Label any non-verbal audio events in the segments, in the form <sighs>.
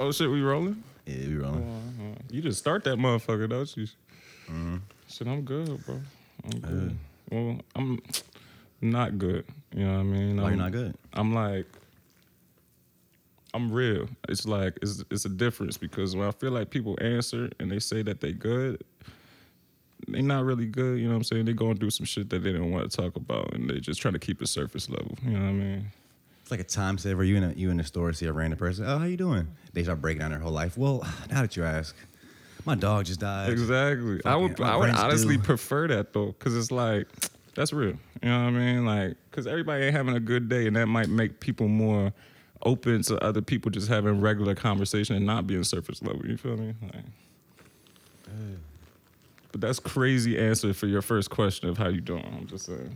Oh shit, we rolling? Yeah, we rolling. Uh-huh. You just start that motherfucker, don't you? Shit, I'm good, bro. I'm good. Well, I'm not good. You know what I mean? Why I'm, you're not good? I'm like, I'm real. It's like it's it's a difference because when I feel like people answer and they say that they good, they not really good. You know what I'm saying? They going through some shit that they don't want to talk about, and they just trying to keep it surface level. You know what I mean? It's like a time saver. You in a, you in the store see a random person. Oh, how you doing? They start breaking down their whole life. Well, <sighs> now that you ask, my dog just died. Exactly. I would I would honestly do. prefer that though, because it's like that's real. You know what I mean? Like, because everybody ain't having a good day, and that might make people more open to other people just having regular conversation and not being surface level. You feel me? Like, but that's crazy answer for your first question of how you doing. I'm just saying.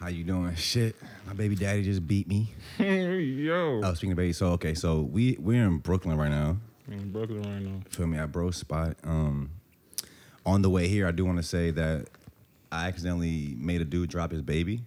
How you doing? Shit, my baby daddy just beat me. <laughs> Yo, Oh, speaking of baby, so okay, so we we're in Brooklyn right now. In Brooklyn right now. Feel me at bro spot. Um, on the way here, I do want to say that I accidentally made a dude drop his baby.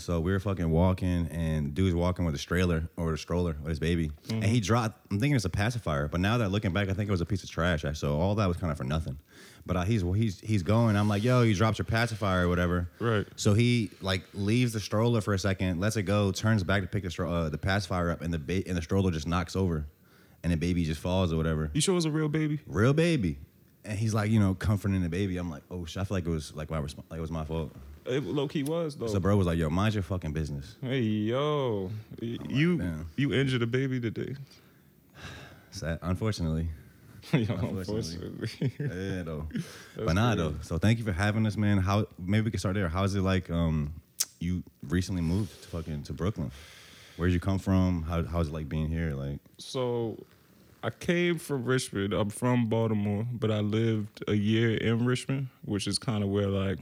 So we were fucking walking, and dude's walking with a stroller or a stroller with his baby, and he dropped. I'm thinking it's a pacifier, but now that looking back, I think it was a piece of trash. So all that was kind of for nothing. But uh, he's he's he's going. I'm like, yo, you dropped your pacifier or whatever. Right. So he like leaves the stroller for a second, lets it go, turns back to pick the stro- uh, the pacifier up, and the ba- and the stroller just knocks over, and the baby just falls or whatever. You sure it was a real baby? Real baby. And he's like, you know, comforting the baby. I'm like, oh shit. I feel like it was like my resp- like it was my fault. It low key was though. So bro was like, yo, mind your fucking business. Hey yo, you damn. you injured a baby today. <sighs> Sad, unfortunately. <laughs> Yo, Unfortunately. unfortunately. Yeah, though. <laughs> That's but nah, though. So thank you for having us, man. How maybe we can start there. How is it like? Um, you recently moved to fucking to Brooklyn. Where'd you come from? How how's it like being here? Like, So I came from Richmond. I'm from Baltimore, but I lived a year in Richmond, which is kind of where like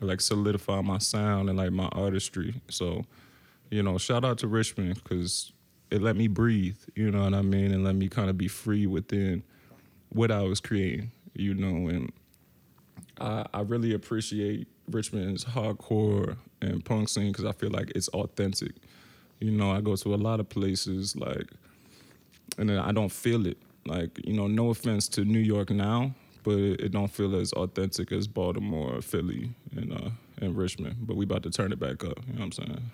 like solidify my sound and like my artistry. So, you know, shout out to Richmond because it let me breathe, you know what I mean, and let me kind of be free within what I was creating, you know, and I, I really appreciate Richmond's hardcore and punk scene because I feel like it's authentic. You know, I go to a lot of places like and then I don't feel it. Like you know, no offense to New York now, but it, it don't feel as authentic as Baltimore, Philly, and uh, and Richmond. But we about to turn it back up. You know what I'm saying?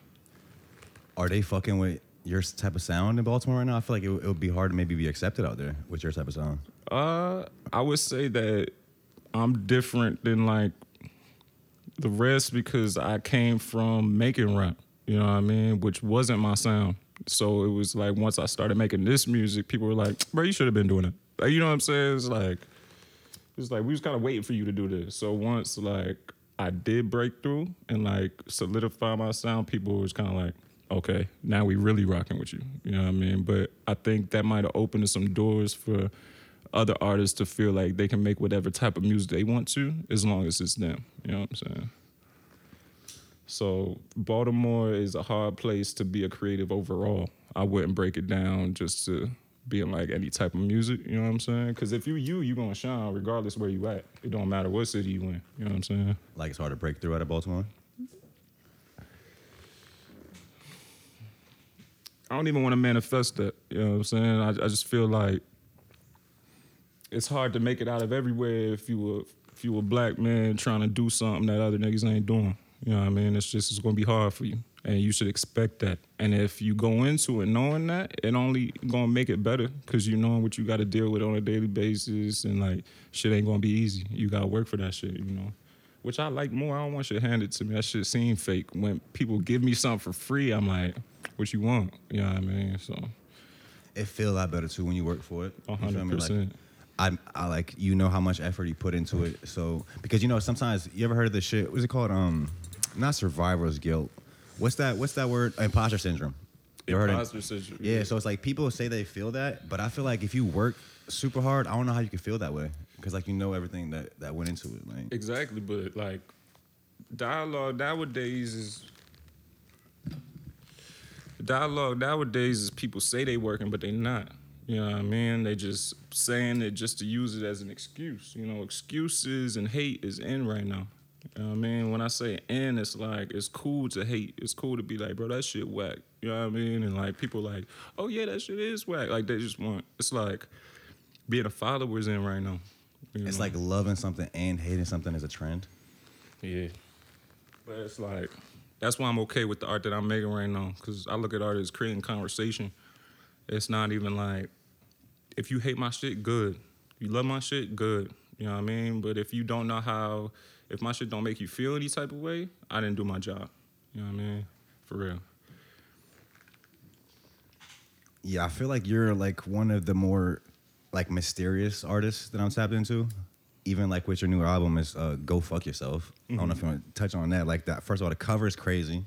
are they fucking with your type of sound in Baltimore right now? I feel like it, would- it would be hard to maybe be accepted out there with your type of sound. Uh, I would say that I'm different than like the rest because I came from making rap. You know what I mean? Which wasn't my sound. So it was like once I started making this music, people were like, "Bro, you should have been doing it." Like, you know what I'm saying? It's like it's like we was kind of waiting for you to do this. So once like I did break through and like solidify my sound, people was kind of like, okay, now we really rocking with you. You know what I mean? But I think that might have opened some doors for other artists to feel like they can make whatever type of music they want to, as long as it's them. You know what I'm saying? So Baltimore is a hard place to be a creative overall. I wouldn't break it down just to being like any type of music. You know what I'm saying? Because if you you you gonna shine regardless where you at. It don't matter what city you in. You know what I'm saying? Like it's hard to break through out of Baltimore. I don't even want to manifest that. You know what I'm saying? I, I just feel like it's hard to make it out of everywhere if you were if you a black man trying to do something that other niggas ain't doing. You know what I mean? It's just it's gonna be hard for you. And you should expect that. And if you go into it knowing that, it only gonna make it better because you know what you gotta deal with on a daily basis and like shit ain't gonna be easy. You gotta work for that shit, you know. Which I like more. I don't want shit handed to me. That shit seem fake. When people give me something for free, I'm like, what you want? You know what I mean? So It feel a lot better too when you work for it. hundred percent. I, I like you know how much effort you put into it. So because you know sometimes you ever heard of this shit? What's it called? Um, not survivor's guilt. What's that? What's that word? Imposter syndrome. You heard Imposter syndrome. Yeah. So it's like people say they feel that, but I feel like if you work super hard, I don't know how you can feel that way because like you know everything that that went into it. Like Exactly, but like dialogue nowadays is dialogue nowadays is people say they working, but they not. You know what I mean? They just saying it just to use it as an excuse. You know, excuses and hate is in right now. You know what I mean? When I say and, it's like it's cool to hate. It's cool to be like, bro, that shit whack. You know what I mean? And like people like, oh yeah, that shit is whack. Like they just want. It's like being a follower's in right now. you It's know? like loving something and hating something is a trend. Yeah. But it's like that's why I'm okay with the art that I'm making right now. Cause I look at art as creating conversation. It's not even like if you hate my shit, good. You love my shit, good. You know what I mean? But if you don't know how if my shit don't make you feel any type of way, I didn't do my job. You know what I mean? For real. Yeah, I feel like you're like one of the more like mysterious artists that I'm tapped into. Even like with your new album is uh, "Go Fuck Yourself." I don't know if you want to touch on that. Like that. First of all, the cover is crazy.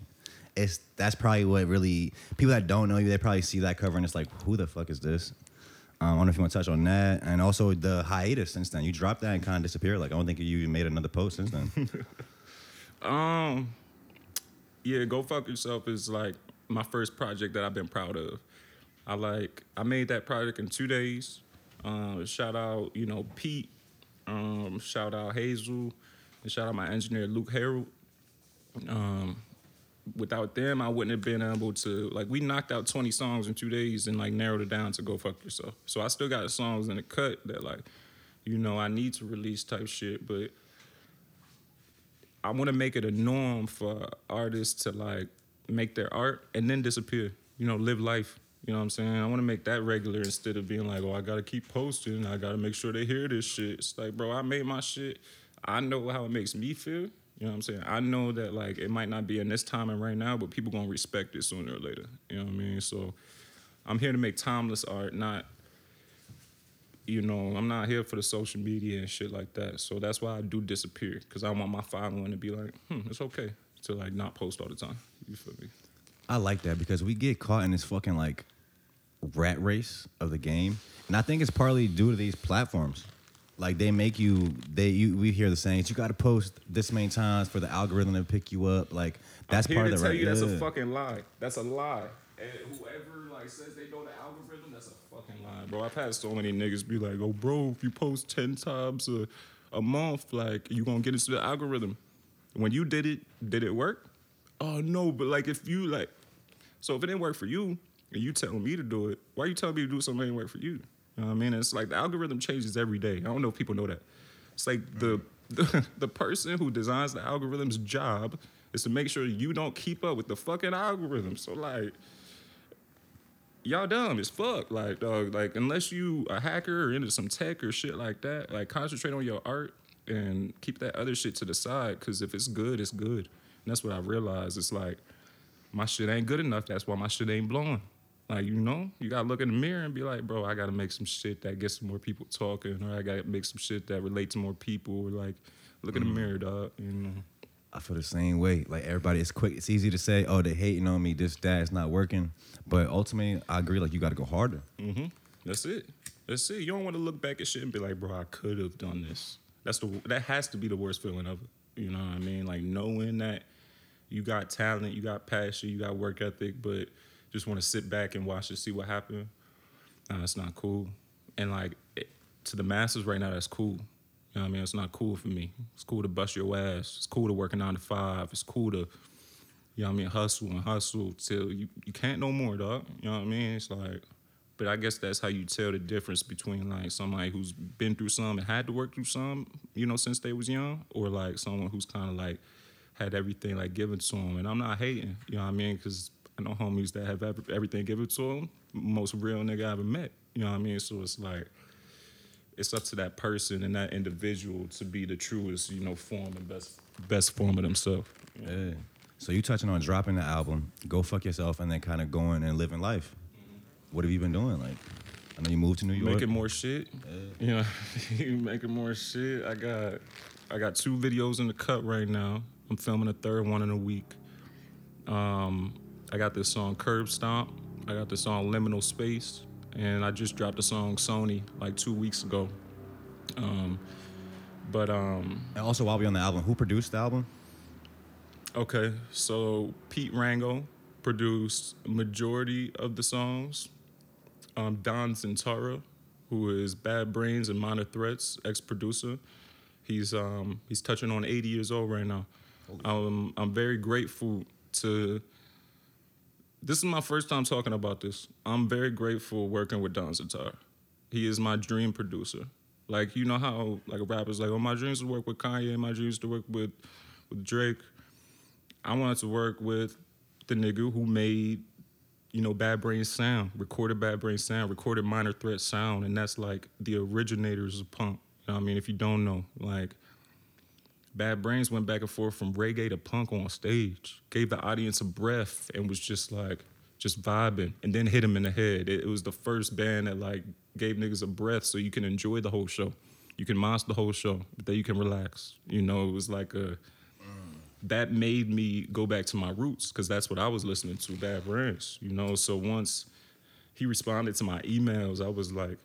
It's that's probably what really people that don't know you they probably see that cover and it's like, who the fuck is this? Um, I don't know if you want to touch on that, and also the hiatus since then. You dropped that and kind of disappeared. Like I don't think you made another post since then. <laughs> Um, yeah, go fuck yourself is like my first project that I've been proud of. I like I made that project in two days. Um, shout out, you know, Pete. Um, shout out Hazel, and shout out my engineer Luke Harold. Um, without them, I wouldn't have been able to like we knocked out 20 songs in two days and like narrowed it down to go fuck yourself. So I still got songs in the cut that like, you know, I need to release type shit, but I want to make it a norm for artists to like make their art and then disappear. You know, live life. You know what I'm saying? I want to make that regular instead of being like, oh, I gotta keep posting. I gotta make sure they hear this shit. It's like, bro, I made my shit. I know how it makes me feel. You know what I'm saying? I know that like it might not be in this time and right now, but people gonna respect it sooner or later. You know what I mean? So I'm here to make timeless art, not you know, I'm not here for the social media and shit like that. So that's why I do disappear because I want my following to be like, hmm, it's okay to like not post all the time. You feel me? I like that because we get caught in this fucking like rat race of the game, and I think it's partly due to these platforms. Like they make you, they you we hear the sayings. You got to post this many times for the algorithm to pick you up. Like that's I'm here part to of the tell right. you that's a fucking lie. That's a lie. And whoever like says they know the algorithm, that's a fucking lie, bro. I've had so many niggas be like, "Oh, bro, if you post ten times a, a month, like you gonna get into the algorithm." When you did it, did it work? Oh no, but like if you like, so if it didn't work for you and you telling me to do it, why are you telling me to do something that didn't work for you? You know what I mean? It's like the algorithm changes every day. I don't know if people know that. It's like the <laughs> the, the person who designs the algorithm's job is to make sure you don't keep up with the fucking algorithm. So like y'all dumb as fuck. Like, dog, like unless you a hacker or into some tech or shit like that, like concentrate on your art and keep that other shit to the side. Cause if it's good, it's good. And that's what I realized. It's like my shit ain't good enough. That's why my shit ain't blowing. Like, you know, you gotta look in the mirror and be like, bro, I gotta make some shit that gets more people talking, or I gotta make some shit that relates to more people. Or like, look in the mirror, dog. You know. I feel the same way. Like everybody, it's quick. It's easy to say, "Oh, they hating on me. This, that, it's not working." But ultimately, I agree. Like you got to go harder. Mm-hmm. That's it. That's it. You don't want to look back at shit and be like, bro, I could have done this. That's the that has to be the worst feeling ever. You know what I mean? Like knowing that you got talent, you got passion, you got work ethic, but just want to sit back and watch and see what happened. That's not cool. And like it, to the masses right now, that's cool. You know what I mean? It's not cool for me. It's cool to bust your ass. It's cool to work a nine to five. It's cool to, you know what I mean, hustle and hustle till you, you can't no more, dog. You know what I mean? It's like, but I guess that's how you tell the difference between like somebody who's been through some and had to work through some, you know, since they was young, or like someone who's kind of like had everything like given to them. And I'm not hating, you know what I mean? Because I know homies that have ever, everything given to them. Most real nigga I ever met, you know what I mean? So it's like, it's up to that person and that individual to be the truest, you know, form and best best form of themselves. Yeah. So you touching on dropping the album, go fuck yourself, and then kind of going and living life. What have you been doing? Like, I know you moved to New York. Making more shit. You know, <laughs> you making more shit. I got I got two videos in the cut right now. I'm filming a third one in a week. Um, I got this song Curb Stomp. I got this song Liminal Space. And I just dropped the song Sony like two weeks ago. Um, but um, And also, while we're on the album, who produced the album? Okay, so Pete Rango produced majority of the songs. Um, Don Zientara, who is Bad Brains and Minor Threats ex-producer, He's um he's touching on 80 years old right now. Um, I'm very grateful to. This is my first time talking about this. I'm very grateful working with Don Zientara. He is my dream producer. Like you know how like a rapper's like, oh my dreams to work with Kanye, my dreams to work with with Drake. I wanted to work with the nigga who made, you know, Bad Brain Sound, recorded Bad Brain Sound, recorded Minor Threat Sound, and that's like the originators of punk. You know what I mean? If you don't know, like Bad Brains went back and forth from reggae to punk on stage, gave the audience a breath, and was just like just vibing, and then hit him in the head. It, it was the first band that like gave niggas a breath, so you can enjoy the whole show. You can monster the whole show, but then you can relax. You know, it was like a that made me go back to my roots because that's what I was listening to, Bad Brains. You know, so once he responded to my emails, I was like,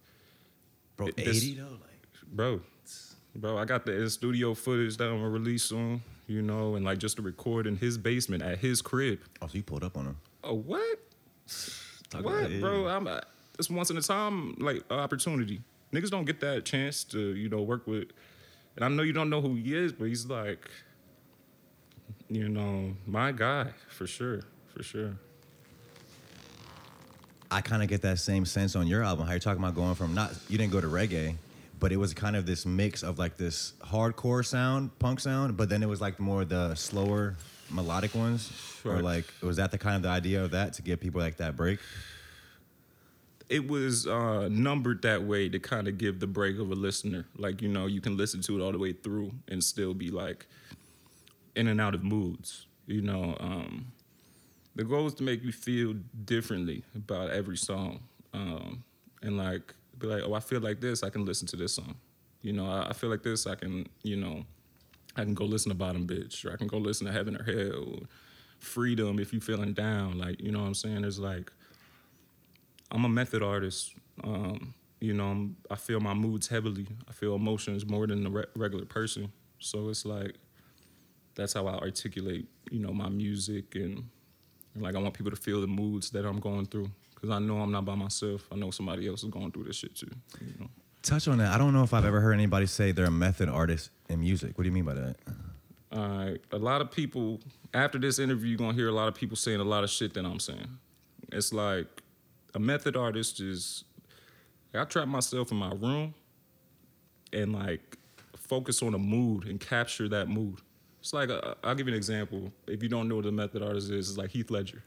Bro, this- 80 though? Like, bro, bro, I got the in studio footage that I'm gonna release soon. You know, and like just to record in his basement at his crib. oh, so you pulled up on him. Oh what? Talk what, bro? I'm uh, it's once in a time like opportunity. Niggas don't get that chance to you know work with, and I know you don't know who he is, but he's like, you know, my guy for sure, for sure. I kind of get that same sense on your album. How you're talking about going from not you didn't go to reggae, but it was kind of this mix of like this hardcore sound, punk sound, but then it was like more the slower melodic ones. Sure. Or like was that the kind of the idea of that to give people like that break? It was uh, numbered that way to kind of give the break of a listener. Like you know, you can listen to it all the way through and still be like in and out of moods. You know, um, the goal is to make you feel differently about every song, um, and like be like, oh, I feel like this, I can listen to this song. You know, I, I feel like this, I can, you know, I can go listen to Bottom Bitch, or I can go listen to Heaven or Hell, or Freedom if you feeling down. Like, you know what I'm saying? There's like, I'm a method artist. Um, you know, I'm, I feel my moods heavily. I feel emotions more than the re- regular person. So it's like that's how I articulate, you know, my music and, and like I want people to feel the moods that I'm going through because I know I'm not by myself. I know somebody else is going through this shit too. You know? Touch on that. I don't know if I've ever heard anybody say they're a method artist in music. What do you mean by that? Uh, a lot of people after this interview, you're gonna hear a lot of people saying a lot of shit that I'm saying. It's like a method artist is. I trap myself in my room and like focus on a mood and capture that mood. It's like i I'll give you an example. If you don't know what a method artist is, it's like Heath Ledger,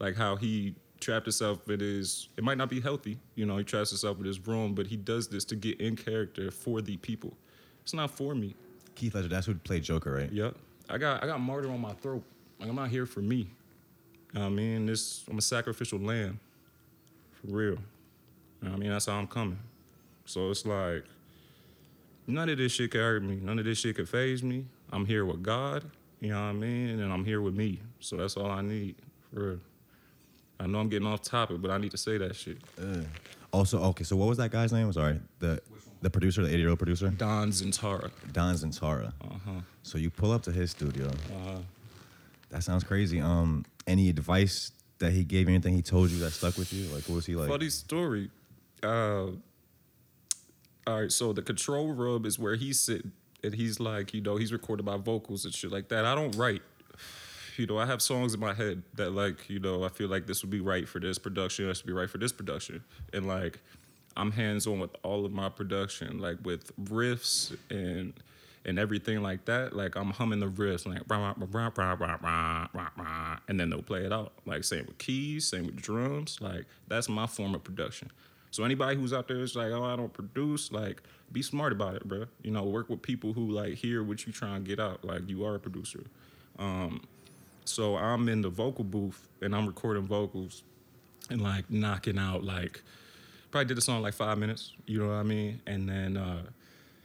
like how he trapped himself in his. It might not be healthy, you know. He traps himself in his room, but he does this to get in character for the people. It's not for me. Heath Ledger, that's who played Joker, right? Yep. I got I got martyr on my throat. Like I'm not here for me. You know I mean, this I'm a sacrificial lamb. For real. You know I mean, that's how I'm coming. So it's like none of this shit can hurt me. None of this shit can phase me. I'm here with God, you know what I mean? And I'm here with me. So that's all I need. For real. I know I'm getting off topic, but I need to say that shit. Uh, also, okay, so what was that guy's name? Sorry, the the producer, the 80 year old producer, Don Zientara. Don Zientara. Uh-huh. So you pull up to his studio. Uh, huh. That sounds crazy. Um, any advice that he gave you? Anything he told you that stuck with you? Like, what was he like? Funny story. Uh, all right, so the control rub is where he's sitting, and he's like, you know, he's recorded by vocals and shit like that. I don't write you know, I have songs in my head that like, you know, I feel like this would be right for this production, this would be right for this production. And like I'm hands on with all of my production, like with riffs and and everything like that. Like I'm humming the riffs, like rah, rah, rah, rah, rah, rah, rah, and then they'll play it out. Like same with keys, same with drums. Like that's my form of production. So anybody who's out there is like, oh, I don't produce. Like, be smart about it, bro. You know, work with people who like hear what you try and get out. Like, you are a producer. Um, so I'm in the vocal booth and I'm recording vocals and like knocking out like probably did the song like five minutes. You know what I mean? And then uh,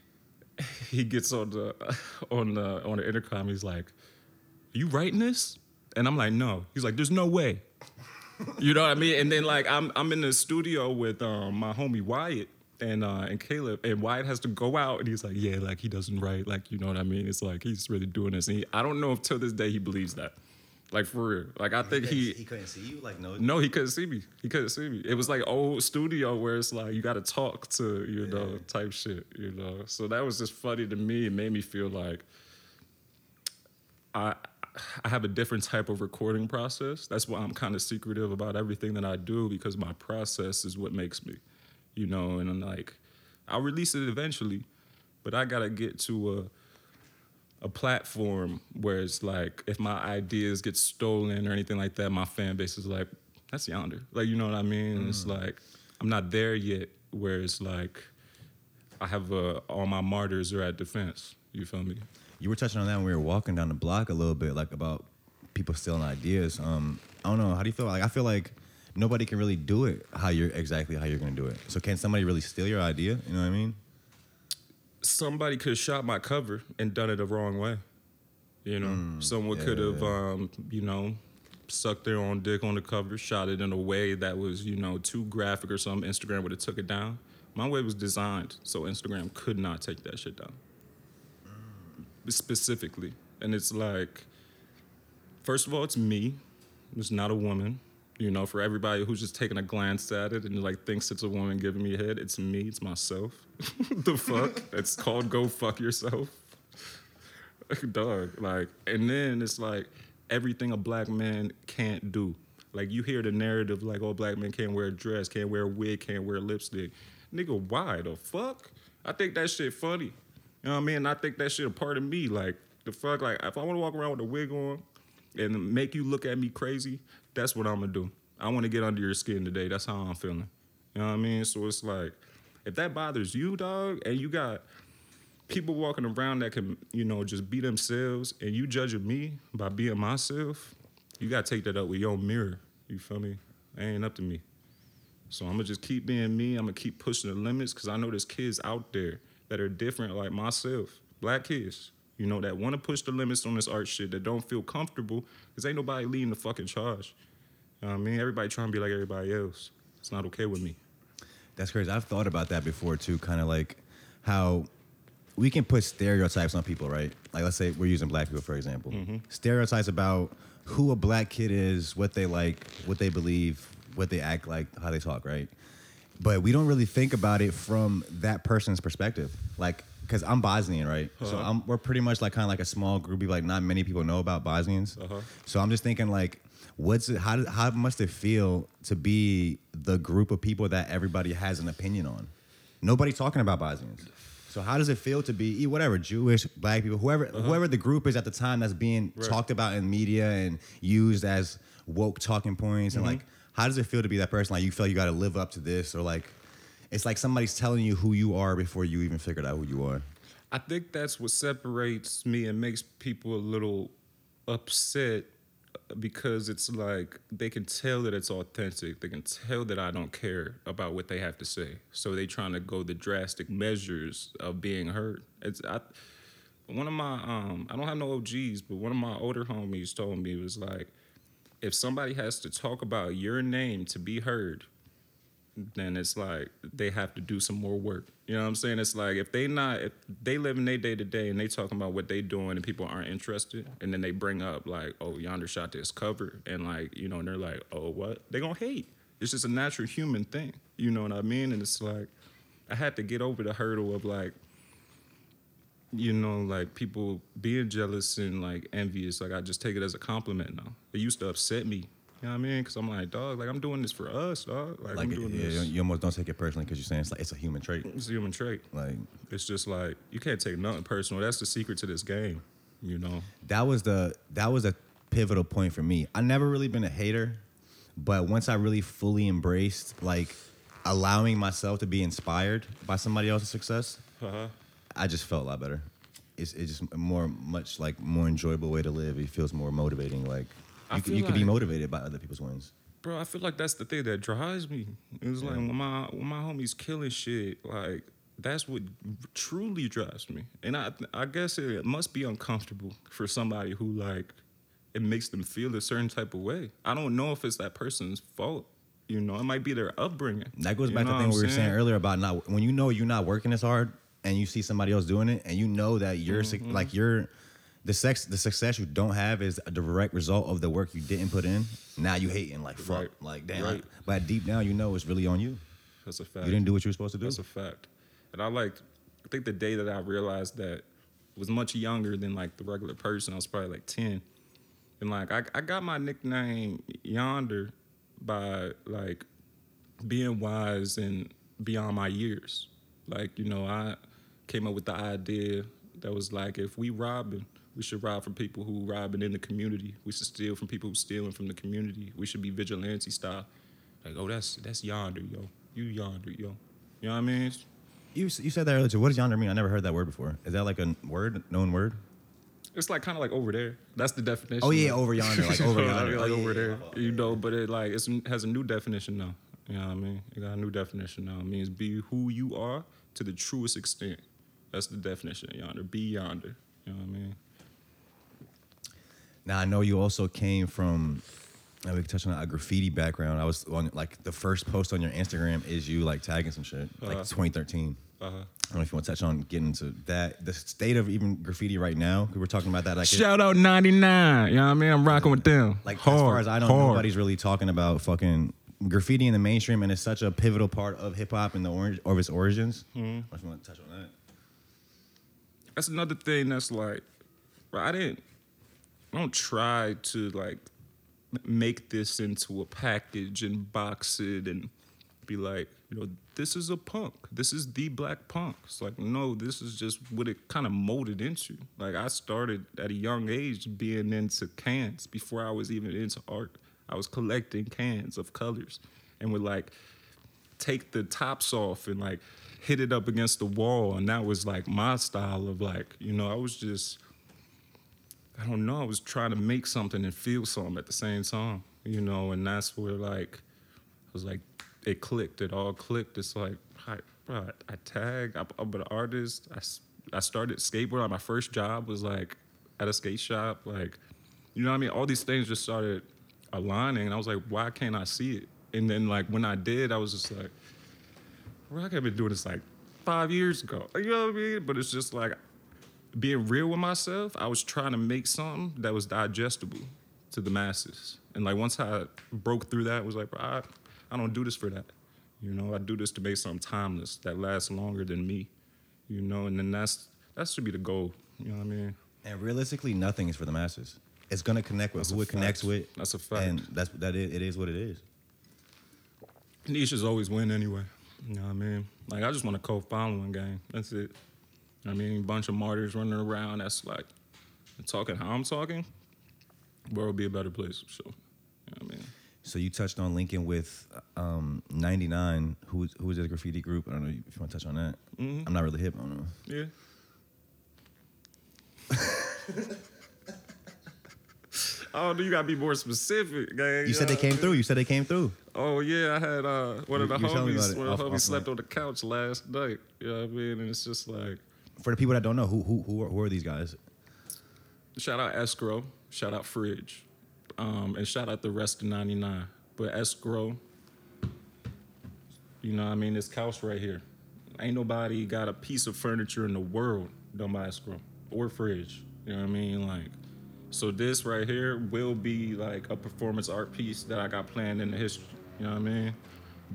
<laughs> he gets on the <laughs> on the on the intercom. He's like, "You writing this?" And I'm like, "No." He's like, "There's no way." You know what I mean? And then like I'm I'm in the studio with um, my homie Wyatt and uh, and Caleb, and Wyatt has to go out, and he's like, "Yeah, like he doesn't write, like you know what I mean?" It's like he's really doing this, and he, I don't know if till this day he believes that. Like for real. Like I think he he couldn't see you. Like no, no, he couldn't see me. He couldn't see me. It was like old studio where it's like you got to talk to, you know, type shit, you know. So that was just funny to me. It made me feel like I I have a different type of recording process. That's why I'm kind of secretive about everything that I do because my process is what makes me, you know. And I'm like, I'll release it eventually, but I gotta get to a a platform where it's like if my ideas get stolen or anything like that, my fan base is like, that's yonder. Like you know what I mean? And It's like I'm not there yet where it's like I have uh, all my martyrs are at defense. You feel me? You were touching on that when we were walking down the block a little bit, like about people stealing ideas. Um, I don't know. How do you feel? Like I feel like nobody can really do it how you're exactly how you're gonna do it. So can somebody really steal your idea? You know what I mean? Somebody could have shot my cover and done it the wrong way. You know, someone yeah, could have, yeah. um, you know, sucked their own dick on the cover, shot it in a way that was, you know, too graphic or something. Instagram would have took it down. My way was designed so Instagram could not take that shit down. Specifically, and it's like, first of all, it's me. It's not a woman. You know, for everybody who's just taking a glance at it and like thinks it's a woman giving me a head, it's me. It's myself. <laughs> the fuck? It's called go fuck yourself. Dog. Like, and then it's like everything a black man can't do. Like you hear the narrative like, oh, black men can't wear a dress, can't wear a wig, can't wear lipstick. Nigga, why the fuck? I think that shit funny. You know what I mean? I think that shit a part of me. Like the fuck, like if I want to walk around with a wig on and make you look at me crazy, that's what I'm gonna do. I want to get under your skin today. That's how I'm feeling. You know what I mean? So it's like, if that bothers you, dog, and you got people walking around that can, you know, just be themselves, and you judging me by being myself, you gotta take that up with your mirror. You feel me? It ain't up to me. So I'm gonna just keep being me. I'm gonna keep pushing the limits because I know there's kids out there that are different, like myself, black kids. You know that want to push the limits on this art shit that don't feel comfortable because ain't nobody leading the fucking charge. You know what I mean? Everybody trying to be like everybody else. It's not okay with me. That's crazy. I've thought about that before too. Kind of like how we can put stereotypes on people, right? Like let's say we're using black people for example. Mm-hmm. Stereotypes about who a black kid is, what they like, what they believe, what they act like, how they talk, right? But we don't really think about it from that person's perspective. Like, because I'm Bosnian, right? So Uh-huh. I'm, we're pretty much like kind of like a small group. of Like not many people know about Bosnians. Uh-huh. So I'm just thinking like, what's it? How how must it feel to be the group of people that everybody has an opinion on? Nobody talking about Bosnians. So how does it feel to be whatever Jewish, black people, whoever whoever the group is at the time that's being Uh-huh. Right. talked about in media and used as woke talking points Mm-hmm. and like how does it feel to be that person? Like you feel you got to live up to this or like it's like somebody's telling you who you are before you even figured out who you are. I think that's what separates me and makes people a little upset because it's like they can tell that it's authentic. They can tell that I don't care about what they have to say. So they trying to go the drastic measures of being heard. It's I, one of my um I don't have no OGs, but one of my older homies told me it was like if somebody has to talk about your name to be heard, then it's like they have to do some more work. You know what I'm saying? It's like if they not if they live in their day to day and they talking about what they doing and people aren't interested, and then they bring up like, oh, yonder shot this cover, and like you know, and they're like, oh, what? They gonna hate. It's just a natural human thing. You know what I mean? And it's like I had to get over the hurdle of like you know, like people being jealous and like envious, like I just take it as a compliment now. It used to upset me. You know what I mean? Because I'm like, dog, like I'm doing this for us, dog. Like, Like I'm doing yeah, this. you almost don't take it personally because you're saying it's like it's a human trait. It's a human trait. Like It's just like you can't take nothing personal. That's the secret to this game. You know. that was the that was a pivotal point for me. I never really been a hater, but once I really fully embraced like allowing myself to be inspired by somebody else's success, Uh-huh. I just felt a lot better. It's it's just a more much like more enjoyable way to live. It feels more motivating. Like I you, you could be motivated by other people's wins. Bro, I feel like that's the thing that drives me. It was like when my when my homies killing shit, like that's what truly drives me. And I I guess it must be uncomfortable for somebody who like it makes them feel a certain type of way. I don't know if it's that person's fault. You know, it might be their upbringing. That goes back to the thing we were I'm saying earlier about not when you know you're not working as hard and you see somebody else doing it and you know that you're Mm-hmm. like you're the sex the success you don't have is a direct result of the work you didn't put in. Now you hating like fuck, Right. like damn. Right. But deep down, you know it's really on you. That's a fact. You didn't do what you were supposed to do. That's a fact. And I like, I think the day that I realized that was much younger than like the regular person. I was probably like ten, and like I, I got my nickname Yonder by like being wise and beyond my years. Like you know, I came up with the idea that was like if we robbing, we should rob from people who robbing in the community. We should steal from people who stealing from the community. We should be vigilante style. Like oh that's that's Yonder yo, you Yonder yo. You know what I mean? You you said that earlier. too. What does yonder mean? I never heard that word before. Is that like a word, known word? It's like kind of like over there. That's the definition. Oh yeah, Like- over yonder, like over <laughs> yonder, like Oh, yeah, over yeah, there. fault. You know, but it like it's, has a new definition now. You know what I mean? It got a new definition now. It means be who you are to the truest extent. That's the definition of yonder. Be yonder. You know what I mean? Now I know you also came from. And we can touch on a graffiti background. I was on like the first post on your Instagram is you like tagging some shit like Uh-huh. 2013. Uh-huh. I don't know if you want to touch on getting into that. The state of even graffiti right now. 'cause We're talking about that. Like, it- Shout out 99. You know what I mean? I'm rocking with them. like hard, as far as I know, hard. nobody's really talking about fucking graffiti in the mainstream, and it's such a pivotal part of hip hop and the orange of its origins. Mm-hmm. If you want to touch on that. that's another thing that's like bro, I didn't I don't try to like make this into a package and box it and be like, you know, this is a punk. This is the black punk. It's like, no, this is just what it kind of molded into. Like I started at a young age being into cans before I was even into art. I was collecting cans of colors and would like take the tops off and like hit it up against the wall and that was like my style of like you know i was just i don't know i was trying to make something and feel something at the same time you know and that's where like i was like it clicked it all clicked it's like I, bro, I tag I, i'm an artist I, I started skateboarding my first job was like at a skate shop like you know what i mean all these things just started aligning and i was like why can't i see it and then like when i did i was just like bro, I could have been doing this like five years ago. You know what I mean? But it's just like being real with myself. I was trying to make something that was digestible to the masses. And like once I broke through that, it was like, I, I don't do this for that. You know, I do this to make something timeless that lasts longer than me. You know, and then that's that should be the goal. You know what I mean? And realistically, nothing is for the masses. It's gonna connect with That's who it connects fact. with. That's a fact. And that's that. Is, it is what it is. Niches always win anyway. You know what I mean? Like I just want a co-following game. That's it. I mean, bunch of martyrs running around. That's like talking how I'm talking. World would be a better place. So, you know I mean? So you touched on Lincoln with um, 99. Who who is this graffiti group? I don't know if you want to touch on that. Mhm. I'm not really hip. I don't know. Yeah. <laughs> oh, you gotta be more specific, gang. You said they came through. You said they came through. Oh yeah, I had uh, one of the you were me about homies. One of the homies slept on the couch last night. You know what I mean? And it's just like. For the people that don't know, who who who are, who are these guys? Shout out Escrow. Shout out Fridge. Um, and shout out the rest of 99. But Escrow, you know I mean? This couch right here. Ain't nobody got a piece of furniture in the world done by Escrow or Fridge. You know what I mean? Like, so this right here will be like a performance art piece that I got planned in the history. You know what I mean?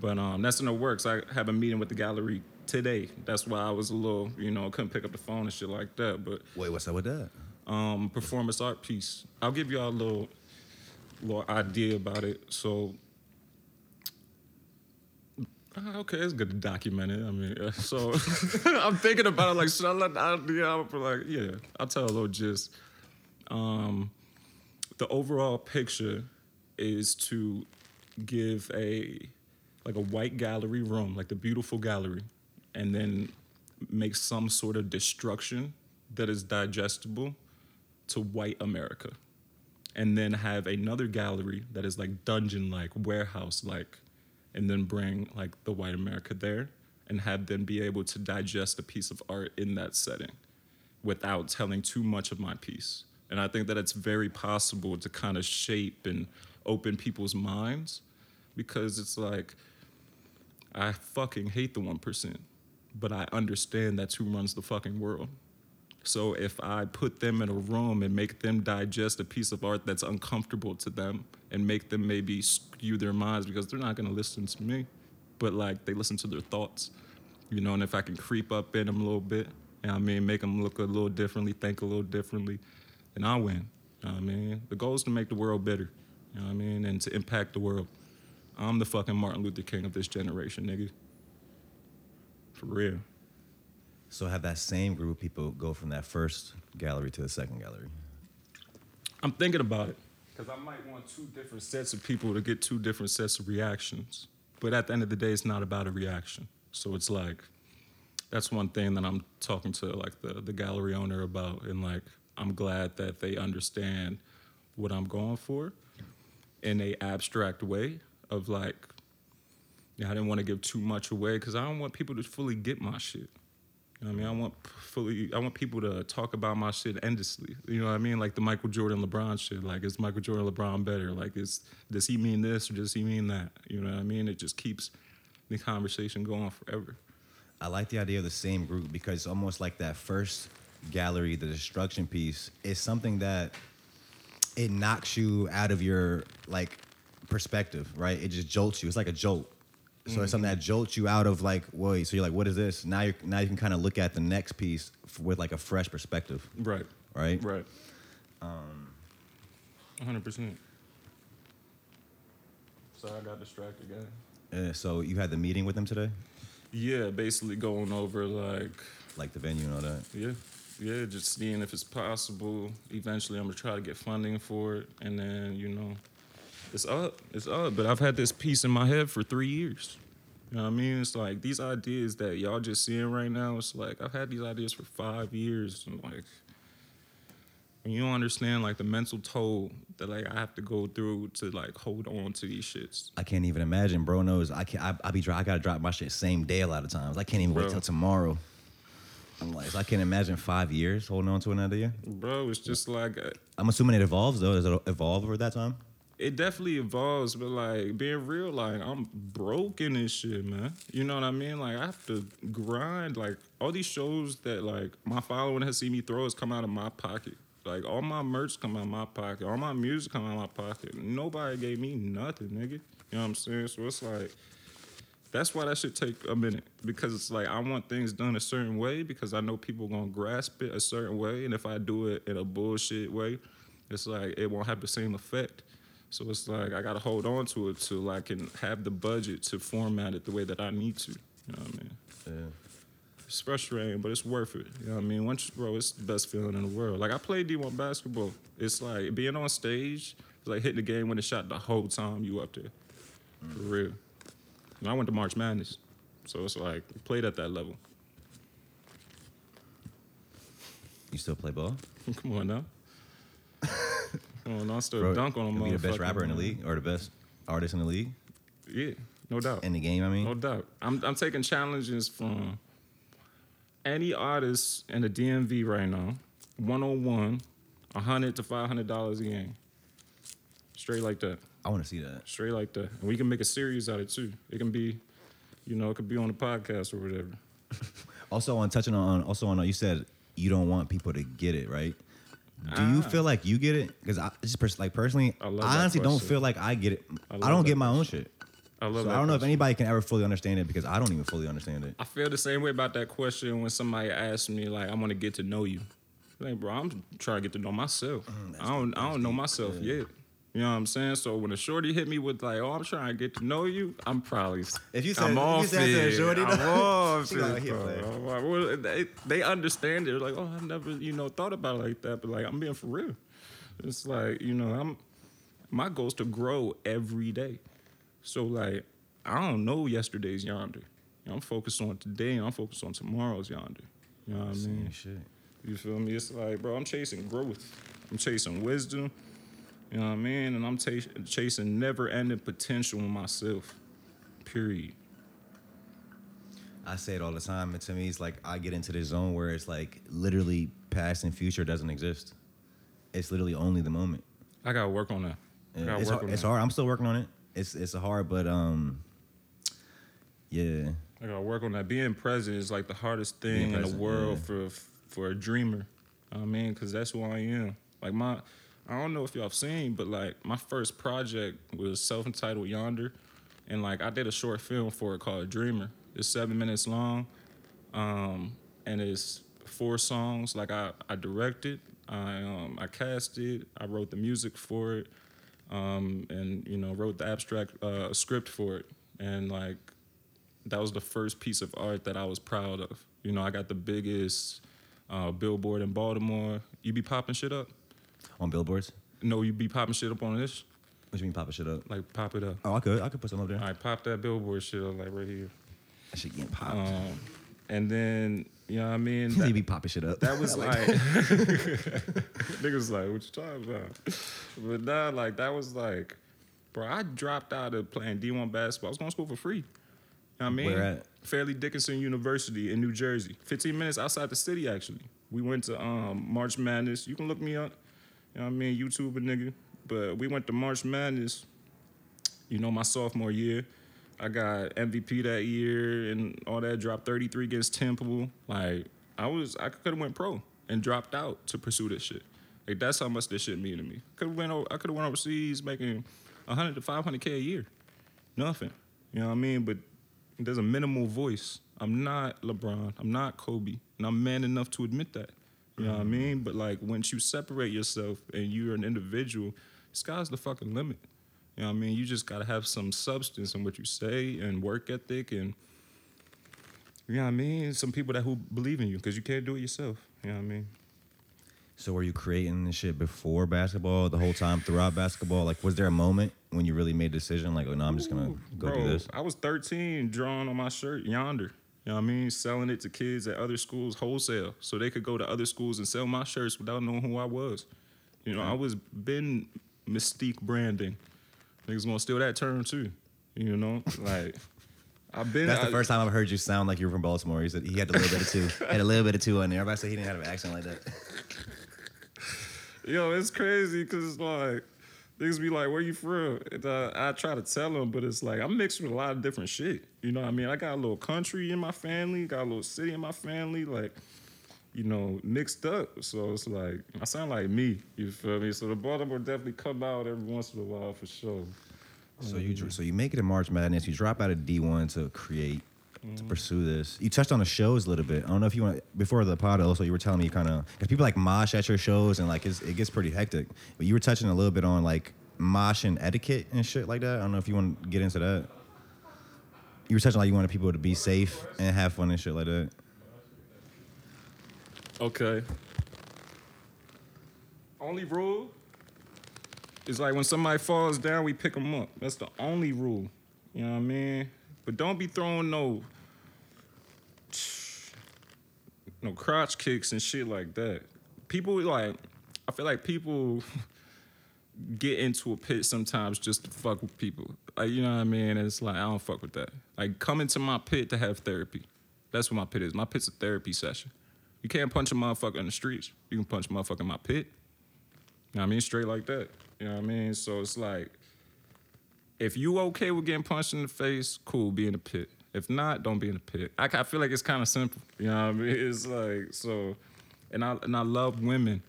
But um, that's in the works. I have a meeting with the gallery today. That's why I was a little, you know, couldn't pick up the phone and shit like that. But Wait, what's up with that? um, performance art piece. I'll give y'all a little, little idea about it. So, uh, okay, it's good to document it. I mean, uh, <laughs> so <laughs> I'm thinking about it like, should I let the idea like, yeah, I'll tell a little gist. Um, the overall picture is to give a like a white gallery room, like the beautiful gallery, and then make some sort of destruction that is digestible to white America. And then have another gallery that is like dungeon like, warehouse like, and then bring like the white America there and have them be able to digest a piece of art in that setting without telling too much of my piece. And I think that it's very possible to kind of shape and open people's minds because it's like, I fucking hate the 1%, but I understand that's who runs the fucking world. So if I put them in a room and make them digest a piece of art that's uncomfortable to them and make them maybe skew their minds because they're not going to listen to me, but like they listen to their thoughts, you know, and if I can creep up in them a little bit, you know I mean, make them look a little differently, think a little differently, then I win. You know I mean? The goal is to make the world better, you know what I mean, and to impact the world. I'm the fucking Martin Luther King of this generation, nigga. For real. So have that same group of people go from that first gallery to the second gallery. I'm thinking about it because I might want two different sets of people to get two different sets of reactions. But at the end of the day, it's not about a reaction. So it's like that's one thing that I'm talking to like the the gallery owner about, and like I'm glad that they understand what I'm going for in a abstract way of like. Yeah, I didn't want to give too much away because I don't want people to fully get my shit. You know what I mean? I want fully. I want people to talk about my shit endlessly. You know what I mean? Like the Michael Jordan, LeBron shit. Like is Michael Jordan, LeBron better? Like is does he mean this or does he mean that? You know what I mean? It just keeps the conversation going forever. I like the idea of the same group because almost like that first gallery, the destruction piece, is something that it knocks you out of your like perspective, right? It just jolts you. It's like a jolt. So it's something that jolts you out of like, wait. So you're like, what is this? Now you now you can kind of look at the next piece f- with like a fresh perspective, Right. right? Right. Um. Hundred percent. Sorry, I got distracted, again. Uh, so you had the meeting with them today, Yeah, basically going over like like the venue and all that. Yeah, yeah, just seeing if it's possible. Eventually, I'm gonna try to get funding for it, and then you know, it's up, it's up. But I've had this piece in my head for three years. You know what I mean? It's like these ideas that y'all just seeing right now. It's like I've had these ideas for five years, and like, you don't understand like the mental toll that like I have to go through to like hold on to these shits. I can't even imagine. Bro knows I can not I, I be dry. I gotta drop my shit same day a lot of times. I can't even wait Bro. till tomorrow. I'm like, I can't imagine five years holding on to an idea. Bro, it's just like uh, I'm assuming it evolves though. Does it evolve over that time? It definitely evolves, but like being real, like I'm broken and shit, man. You know what I mean? Like I have to grind. Like all these shows that like my following has seen me throw has come out of my pocket. Like all my merch come out of my pocket. All my music come out of my pocket. Nobody gave me nothing, nigga. You know what I'm saying? So it's like that's why that should take a minute because it's like I want things done a certain way because I know people gonna grasp it a certain way, and if I do it in a bullshit way, it's like it won't have the same effect. So it's like I gotta hold on to it till I can have the budget to format it the way that I need to. You know what I mean? Yeah. It's frustrating, but it's worth it. You know what I mean? Once, bro, it's the best feeling in the world. Like I played D1 basketball. It's like being on stage, it's like hitting the game when it's shot the whole time you up there. For mm. real. And I went to March Madness, so it's like played at that level. You still play ball? <laughs> Come on now. <laughs> Come on, now, I still Bro, dunk on you'll be the best rapper in the league or the best artist in the league Yeah, no doubt. in the game. I mean, No doubt. I'm I'm taking challenges from any artist in the DMV right now, one on one, a hundred to five hundred dollars a game. Straight like that. I want to see that. Straight like that. And we can make a series out of it too. It can be, you know, it could be on a podcast or whatever. <laughs> Also, on touching on, also on, you said you don't want people to get it, right? Do you Ah. feel like you get it? Because I just pers- like personally, I I, love that honestly don't question. feel like I get it. I love don't that get my own shit. I love So that I don't know if question. anybody can ever fully understand it because I don't even fully understand it. I feel the same way about that question when somebody asks me like, "I want to get to know you." Like, bro, I'm trying to get to know myself. Mm, I don't, I don't know myself yet. You know what I'm saying? So when a shorty hit me with like, "Oh, I'm trying to get to know you," I'm probably If you said- I'm if you said shorty, I'm <laughs> though, off it, bro. like, well, they, they understand it. They're like, "Oh, I never, you know, thought about it like that." But like, I'm being for real. It's like, you know, I'm my goal is to grow every day. So like, I don't know yesterday's yonder. You know, I'm focused on today, and I'm focused on tomorrow's yonder. You know what I mean? Shit. You feel me? It's like, bro, I'm chasing growth. I'm chasing wisdom. You know what I mean? And I'm ta- chasing never-ending potential in myself. Period. I say it all the time, and to me, it's like I get into this zone where it's like literally past and future doesn't exist. It's literally only the moment. I gotta work on that. Yeah, it's hard, it's hard. I'm still working on it. It's it's hard, but um, yeah, I gotta work on that. Being present is like the hardest thing in the world yeah. for for a dreamer. I mean, because that's who I am. Like my, I don't know if y'all have seen, but like my first project was self-entitled Yonder, and like I did a short film for it called Dreamer. It's seven minutes long, um, and it's four songs. Like I, I directed, I, um, I casted, I wrote the music for it, um, and you know wrote the abstract uh, script for it, and like that was the first piece of art that I was proud of. You know, I got the biggest uh, billboard in Baltimore. You be popping shit up? On billboards? No, you be popping shit up on this? What you mean popping shit up? Like pop it up. Oh, I could. I could put some up there. All right, pop that billboard shit up like right here. That shit getting popped. Um, and then you know what I mean. you That, be popping shit up. that was <laughs> I like, <laughs> niggas like, what you talking about? But nah, like that was like, bro, I dropped out of playing D1 basketball. I was going to school for free. You know what I mean? Where at? Fairleigh Dickinson University in New Jersey. 15 minutes outside the city, actually. We went to um, March Madness. You can look me up. You know what I mean? YouTube a nigga. But we went to March Madness, you know, my sophomore year. I got MVP that year and all that. Dropped 33 against Temple. Like, I was, I could have went pro and dropped out to pursue this shit. Like, that's how much this shit mean to me. Could have went, I could have went overseas making 100 to 500k a year. Nothing. You know what I mean? But there's a minimal voice. I'm not LeBron. I'm not Kobe. And I'm man enough to admit that. You know what I mm-hmm. mean? But like once you separate yourself and you're an individual, sky's the fucking limit. You know what I mean? You just gotta have some substance in what you say and work ethic and you know what I mean? Some people that who believe in you because you can't do it yourself. You know what I mean? So were you creating this shit before basketball, the whole time throughout basketball? Like, was there a moment when you really made a decision, like, oh no, I'm just gonna go bro, do this? I was 13 drawing on my shirt yonder. You know what I mean? Selling it to kids at other schools wholesale so they could go to other schools and sell my shirts without knowing who I was. You know, I was been mystique branding. Niggas gonna steal that term too. You know, like <laughs> I've been. That's the I- first time I've heard you sound like you were from Baltimore. He said he had a little bit of two, <laughs> had a little bit of two on there. Everybody said he didn't have an accent like that. Yo, it's crazy because like niggas be like, "Where you from?" And, uh, I try to tell them, but it's like I'm mixed with a lot of different shit. You know what I mean? I got a little country in my family, got a little city in my family, like you know, mixed up. So it's like I sound like me. You feel me? So the Baltimore definitely come out every once in a while for sure. So you so you make it in March Madness. You drop out of D one to create to mm. pursue this. You touched on the shows a little bit. I don't know if you want before the pod. Also, you were telling me you kind of because people like mosh at your shows and like it's, it gets pretty hectic. But you were touching a little bit on like mosh and etiquette and shit like that. I don't know if you want to get into that. You were touching like you wanted people to be safe and have fun and shit like that. Okay. Only rule is like when somebody falls down, we pick them up. That's the only rule. You know what I mean? But don't be throwing no no crotch kicks and shit like that. People like I feel like people <laughs> get into a pit sometimes just to fuck with people. Like you know what I mean? And It's like I don't fuck with that. Like come into my pit to have therapy. That's what my pit is. My pit's a therapy session. You can't punch a motherfucker in the streets. You can punch a motherfucker in my pit. You know what I mean? Straight like that. You know what I mean? So it's like, if you okay with getting punched in the face, cool, be in the pit. If not, don't be in the pit. I, I feel like it's kind of simple. You know what I mean? It's like so, and I and I love women,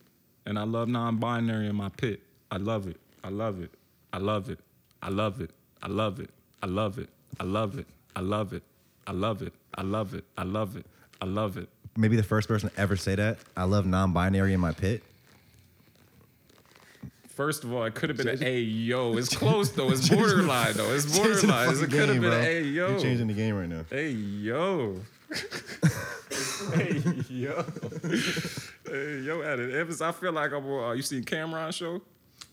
and I love non-binary in my pit. I love it. I love it. I love it. I love it. I love it. I love it. I love it. I love it. I love it. I love it. I love it. I love it. Maybe the first person to ever say that. I love non-binary in my pit. First of all, it could have been an A yo. <laughs> It's close though. It's borderline though. It's borderline. It could have been an A yo. You're changing the game right now. Hey yo. <laughs> hey yo. hey yo at it. Evans, I feel like I'm uh, you seen Cam'ron show?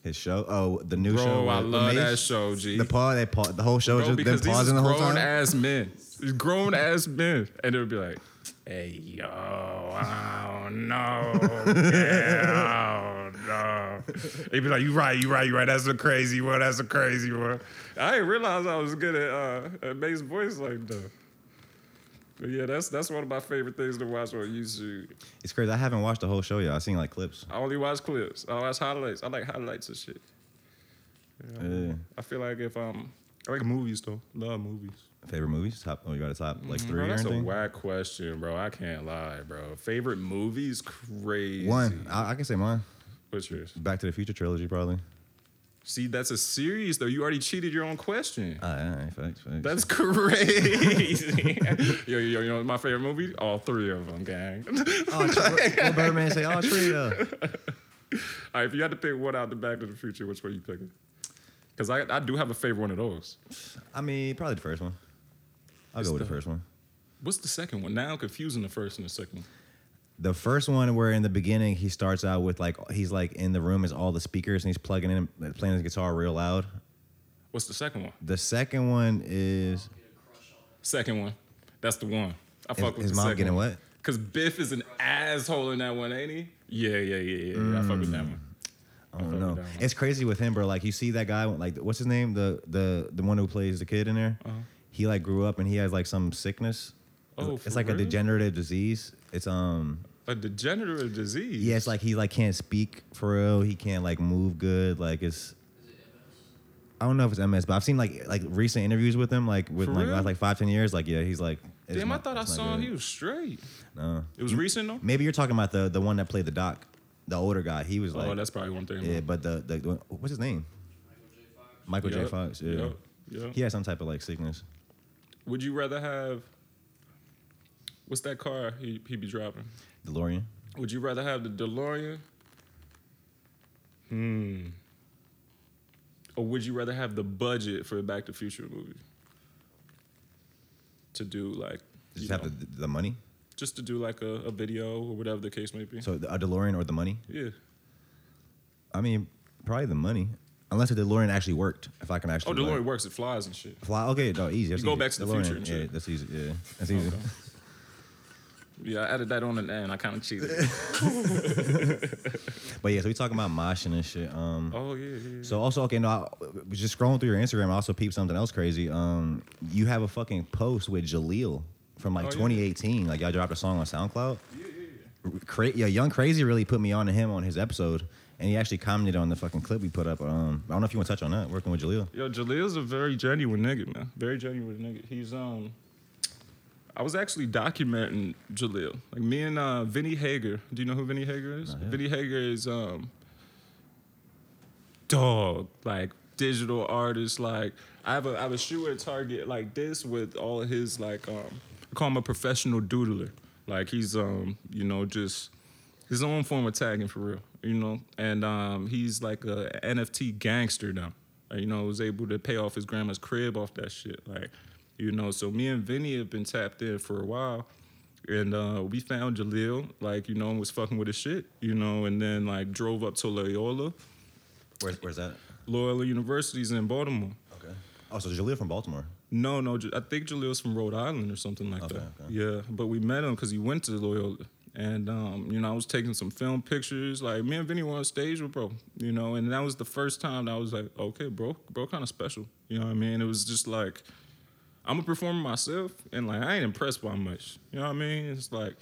His show. Oh, the new Bro, show. I with love that show, G. The pause. They pause. The whole show Bro, just because them pausing the whole grown ass men. Grown ass men. And they'll be like, hey yo, I don't know. <laughs> Yeah, I don't know. They'd <laughs> be like, you right, you right, you right. That's a crazy one. That's a crazy one. I didn't realize I was good at uh at Mase voice like that. But yeah, that's that's one of my favorite things to watch on YouTube. It's crazy. I haven't watched the whole show yet. I've seen like clips. I only watch clips. I watch highlights. I like highlights and shit. Yeah. I feel like if um I like movies though. Love movies. Favorite movies? Top? Oh, you got a top like three Bro, or that's a anything? whack question, bro. I can't lie, bro. Favorite movies? Crazy. One. I, I can say mine. What's yours? Back to the Future trilogy, probably. See, that's a series though. You already cheated your own question. Ah, yeah, facts, facts. That's crazy. <laughs> yo, yo, you know my favorite movie? All three of them, gang. oh, what, what Birdman say? Oh, tree though. All right, if you had to pick one out the Back to the Future, which one are you picking? Because I, I do have a favorite one of those. I mean, probably the first one. I'll It's go with the the- first one. What's the second one? Now I'm confusing the first and the second. one. The first one, where in the beginning he starts out with like he's like in the room is all the speakers and he's plugging in, playing his guitar real loud. What's the second one? The second one is Second one. That's the one. I is, fuck with his the mom second getting one. what? Cause Biff is an asshole in that one, ain't he? Yeah, yeah, yeah, yeah. I fuck with that one. I don't know. It's crazy with him, bro. Like you see that guy, like what's his name? The the the one who plays the kid in there. Uh-huh. He like grew up and he has like some sickness. Oh, it's like a degenerative disease. It's um A degenerative disease. yeah, it's like he like can't speak for real. He can't like move good. Like it's. I don't know if it's MS, but I've seen like like recent interviews with him, like with For like real? last like five ten years. Like yeah, he's like. it's Damn, I not- thought I it's not saw him. good. He was straight. No. It was recent though. Maybe you're talking about the the one that played the doc, the older guy. He was like. oh, that's probably one thing. Yeah, but the, the what's his name? Michael J. Fox. Yeah, yup. he had some type of like sickness. Would you rather have? What's that car he he be driving? DeLorean. Would you rather have the DeLorean? Hmm. Or would you rather have the budget for a Back to the Future movie? To do like, Just you have know, the, the money. just to do like a, a video or whatever the case may be. So a DeLorean or the money. yeah. I mean, probably the money, unless the DeLorean actually worked. If I can actually. Oh. DeLorean like, works. It flies and shit. Fly. Okay, no, easy. That's You go easy. back to the DeLorean, future and Yeah, that's easy. Yeah, that's easy. Okay. <laughs> Yeah, I added that on at the end. I kind of cheated. <laughs> But yeah, so we talking about moshing and shit. Um, oh yeah, yeah. yeah. So also, okay, no, I was just scrolling through your Instagram. I also peeped something else crazy. Um, you have a fucking post with Jaleel from like Oh, yeah. 2018. Like y'all dropped a song on SoundCloud. Yeah. Cra- yeah, Young Crazy really put me on to him on his episode, and he actually commented on the fucking clip we put up. Um, I don't know if you want to touch on that. Working with Jaleel. Yo, Jaleel's a very genuine nigga, man. Very genuine nigga. He's um. I was actually documenting Jaleel. Like me and uh, Vinnie Hager. Do you know who Vinnie Hager is? Vinnie Hager is um. Dog, like digital artist. Like I have a I have a shoe at Target like this with all of his like um. I call him a professional doodler. Like he's um you know just his own form of tagging for real, you know. And um, he's like a NFT gangster now. You know, was able to pay off his grandma's crib off that shit. Like, you know, so me and Vinnie have been tapped in for a while. And uh, we found Jaleel, like, you know, and was fucking with his shit, you know, and then like drove up to Loyola. Where's where's that? Loyola University's in Baltimore. Okay. Oh, so Jaleel from Baltimore. No, no, I think Jaleel's from Rhode Island or something like Okay, that. okay. Yeah, but we met him because he went to Loyola. And, um, you know, I was taking some film pictures. Like, me and Vinnie were on stage with bro, you know, and that was the first time that I was like, okay, bro, bro kind of special. You know what I mean? It was just like, I'm a performer myself, and, like, I ain't impressed by much. You know what I mean? It's like,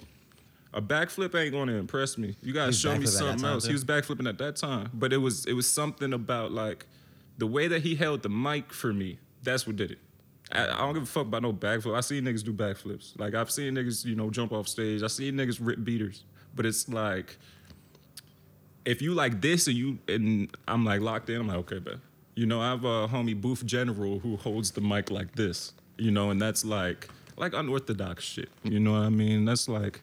a backflip ain't going to impress me. You gotta show me something else. too? He was backflipping at that time, but it was it was something about like the way that he held the mic for me. That's what did it. I, I don't give a fuck about no backflip. I see niggas do backflips. Like I've seen niggas, you know, jump off stage. I see niggas rip beaters. But it's like if you like this and you and I'm like locked in, I'm like, okay, bet. You know, I have a homie Booth General who holds the mic like this. You know, and that's like like unorthodox shit. You know what I mean? That's like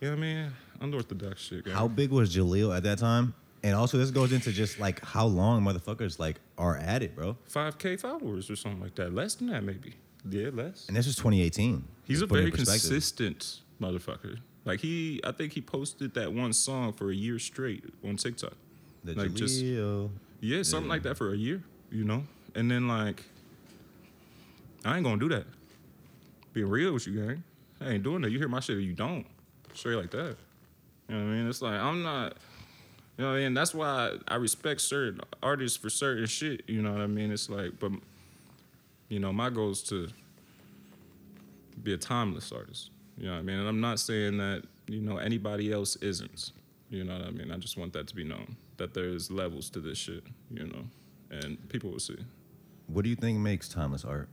you know what I mean? Unorthodox shit. guy. How big was Jaleel at that time? And also, this goes into just like how long motherfuckers like are at it, bro. 5K followers or something like that. Less than that, maybe. Yeah, less. And this was 2018. He's a put it in very consistent motherfucker. Like he, I think he posted that one song for a year straight on TikTok. The like, just- Jaleel. Yeah, something like that for a year, you know. And then like, I ain't gonna do that. Being real with you, gang. I ain't doing that. You hear my shit or you don't. Straight like that. You know what I mean? It's like I'm not. You know what I mean? That's why I respect certain artists for certain shit. You know what I mean? It's like, but you know, my goal is to be a timeless artist. You know what I mean? And I'm not saying that you know anybody else isn't. You know what I mean? I just want that to be known that there's levels to this shit. You know, and people will see. What do you think makes timeless art?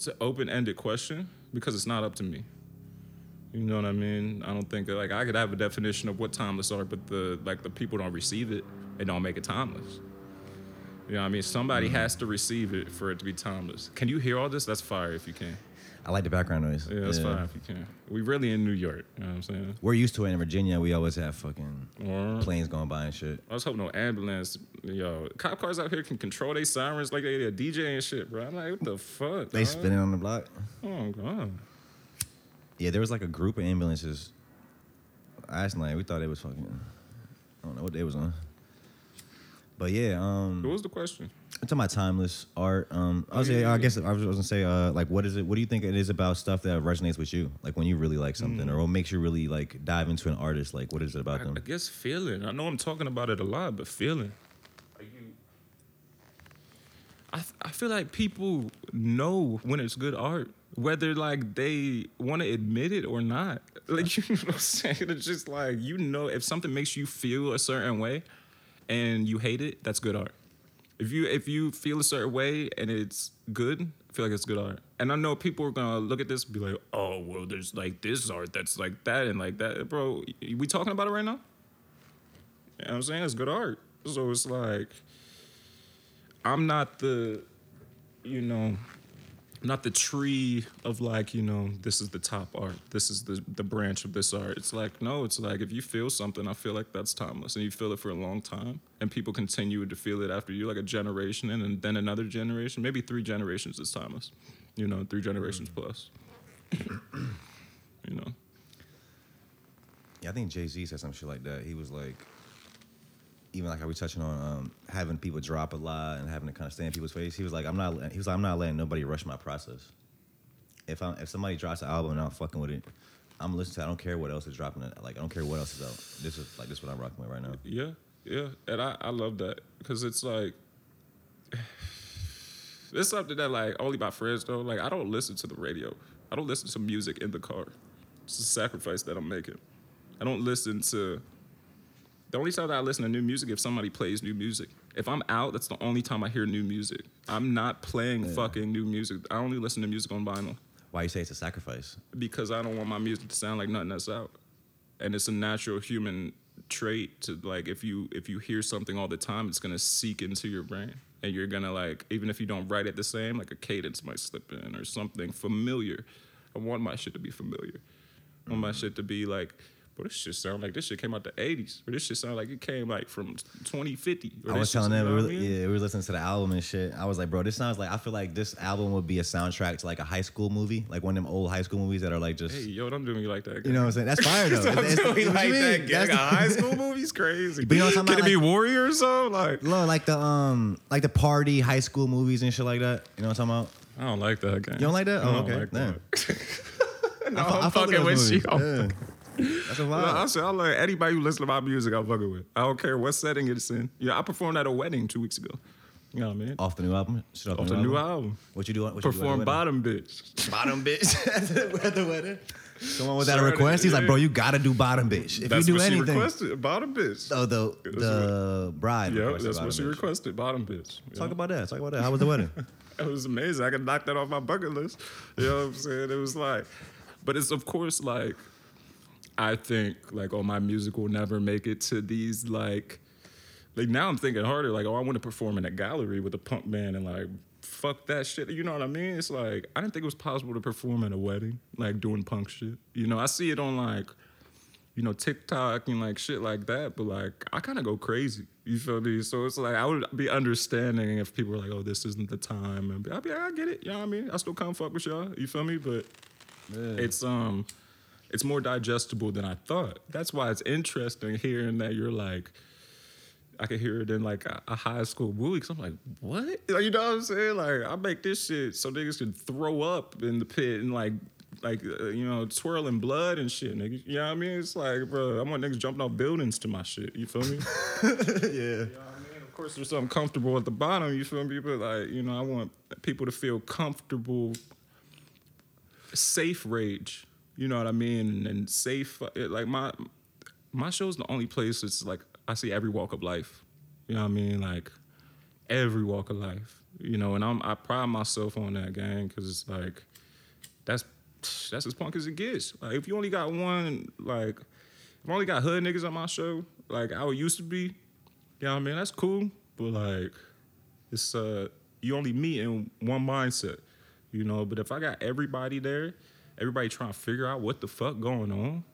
It's an open-ended question because it's not up to me. You know what I mean? I don't think like I could have a definition of what timeless are, but the like the people don't receive it, it don't make it timeless. You know what I mean? Somebody Mm-hmm. has to receive it for it to be timeless. Can you hear all this? That's fire if you can. I like the background noise. Yeah, that's fire if you can. We really in New York. You know what I'm saying? We're used to it in Virginia. We always have fucking Or- planes going by and shit. I was hoping no ambulance, yo, cop cars out here can control their sirens like they a DJ and shit, bro. I'm like, what the fuck? They dog? spinning on the block. Oh god. Yeah, there was like a group of ambulances. Last night we thought it was fucking. I don't know what they was on. But yeah, um, What was the question? I'm talking about timeless art. Um, I was, yeah, I guess I was gonna say, uh, like, what is it? What do you think it is about stuff that resonates with you? Like when you really like something, Mm. or what makes you really like dive into an artist? Like, what is it about I, them? I guess feeling. I know I'm talking about it a lot, but feeling. Like you. I I feel like people know when it's good art, whether like they want to admit it or not. Like <laughs> you know what I'm saying? It's just like you know if something makes you feel a certain way, and you hate it, that's good art. If you if you feel a certain way and it's good, I feel like it's good art. And I know people are gonna look at this and be like, oh well, there's like this art that's like that and like that, bro. We talking about it right now? You know what I'm saying? It's good art. So it's like I'm not the, you know, not the tree of like, you know, this is the top art. This is the the branch of this art. It's like, no, it's like if you feel something, I feel like that's timeless. And you feel it for a long time. And people continue to feel it after you, like a generation and then- then another generation. Maybe three generations is timeless. You know, three generations mm. plus. <coughs> you know. Yeah, I think Jay Z said some shit like that. He was like, even like how we touching on um, having people drop a lot and having to kind of stay in people's face. He was like, I'm not. He was like, I'm not letting nobody rush my process. If I if somebody drops an album and I'm fucking with it, I'm listening to. it. I don't care what else is dropping. It. Like I don't care what else is out. This is like this is what I'm rocking with right now. Yeah, yeah, and I, I love that because it's like <sighs> it's something that like only my friends know. Like I don't listen to the radio. I don't listen to music in the car. It's a sacrifice that I'm making. I don't listen to. The only time that I listen to new music if somebody plays new music. If I'm out, that's the only time I hear new music. I'm not playing Yeah. fucking new music. I only listen to music on vinyl Why you say it's a sacrifice? because I don't want my music to sound like nothing that's out. And it's a natural human trait to like if you if you hear something all the time, it's gonna seek into your brain. And you're gonna like, even if you don't write it the same, like a cadence might slip in or something familiar. I want my shit to be familiar. I want my mm. shit to be like, bro, this shit sound like this shit came out the 80s. Or this shit sound like it came like from 2050. Or I was telling them, we were, yeah, we were listening to the album and shit. I was like, bro, this sounds like I feel like this album would be a soundtrack to like a high school movie, like one of them old high school movies that are like just, Hey, yo, don't do me like that. you know what I'm saying? That's fire <laughs> though. Don't It's- do me like that. Gang. That's A high <laughs> school movie's crazy. But you know what I'm Can talking it be about, Warrior or something? Like, No, like the um, like the party high school movies and shit like that. You know what I'm talking about? I don't like that game. You don't like that? I Oh, don't okay. like that. <laughs> no, I fu- I I'm fuck with fucking with you. Yeah. That's a No, I said I like anybody who listens to my music. I'm fucking with. I don't care what setting it's in. Yeah, I performed at a wedding two weeks ago. You know what I mean? Off the new album. Shit Off the new album. What you do? What you Perform do bottom bitch. bottom <laughs> bitch <laughs> at the wedding. Someone was that a request? He's like, bro, you gotta do bottom bitch. If That's you do what she anything, requested. Bottom bitch. oh the the bride. yeah, that's what she bitch. requested. Bottom bitch. Talk know? about that. Talk about that. How was the wedding? <laughs> It was amazing. I could knock that off my bucket list. You know what I'm saying? It was like, but it's of course like, I think like, oh, my music will never make it to these like, like now I'm thinking harder. Like, oh, I want to perform in a gallery with a punk band and like, fuck that shit. You know what I mean? It's like I didn't think it was possible to perform at a wedding, like doing punk shit. You know, I see it on like you know, TikTok and like shit like that. But like, I kind of go crazy. You feel me? So it's like I would be understanding if people were like, "Oh, this isn't the time," and I'd be like, "I get it." You know what I mean? I still come fuck with y'all. You feel me? But it's um, it's more digestible than I thought. That's why it's interesting hearing that you're like. I could hear it in like a, a high school movie. Cause I'm like, what? Like, you know what I'm saying? Like, I make this shit so niggas can throw up in the pit and like, like uh, you know, twirling blood and shit, niggas. You know what I mean? It's like, bro, I want niggas jumping off buildings to my shit. You feel me? <laughs> yeah. You know what I mean? Of course, there's something comfortable at the bottom. You feel me? But like, you know, I want people to feel comfortable, safe rage. You know what I mean? And safe, it- like my my show's the only place it's like I see every walk of life. You know what I mean? Like every walk of life, you know, and I'm I pride myself on that gang because it's like that's that's as punk as it gets. Like if you only got one, like if I only got hood niggas on my show, like I used to be, you know what I mean? That's cool, but like it's uh you only meet in one mindset, you know. But if I got everybody there, everybody trying to figure out what the fuck going on,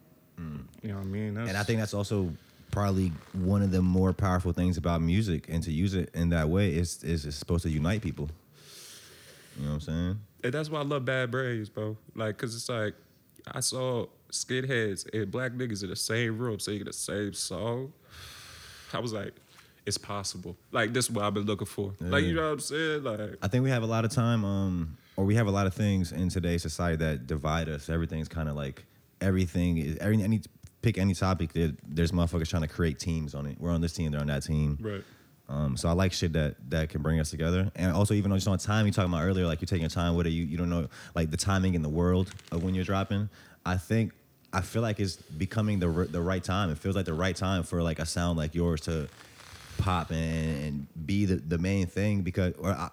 you know what I mean? That's, And I think that's also probably one of the more powerful things about music, and to use it in that way is is it's supposed to unite people. You know what I'm saying? And that's why I love Bad Brains, bro. Like, cause it's like I saw skidheads and black niggas in the same room singing the same song. I was like, it's possible. Like this is what I've been looking for. Like you know what I'm saying? Like I think we have a lot of time, um, or we have a lot of things in today's society that divide us. Everything's kind of like everything is every any pick any topic. There, there's motherfuckers trying to create teams on it. We're on this team, they're on that team. right. Um, so I like shit that that can bring us together. And also, even though just on time, you talking about earlier, like you're taking your time with it. You you don't know like the timing in the world of when you're dropping. I think I feel like it's becoming the the right time. It feels like the right time for like a sound like yours to pop and, and be the, the main thing because or I,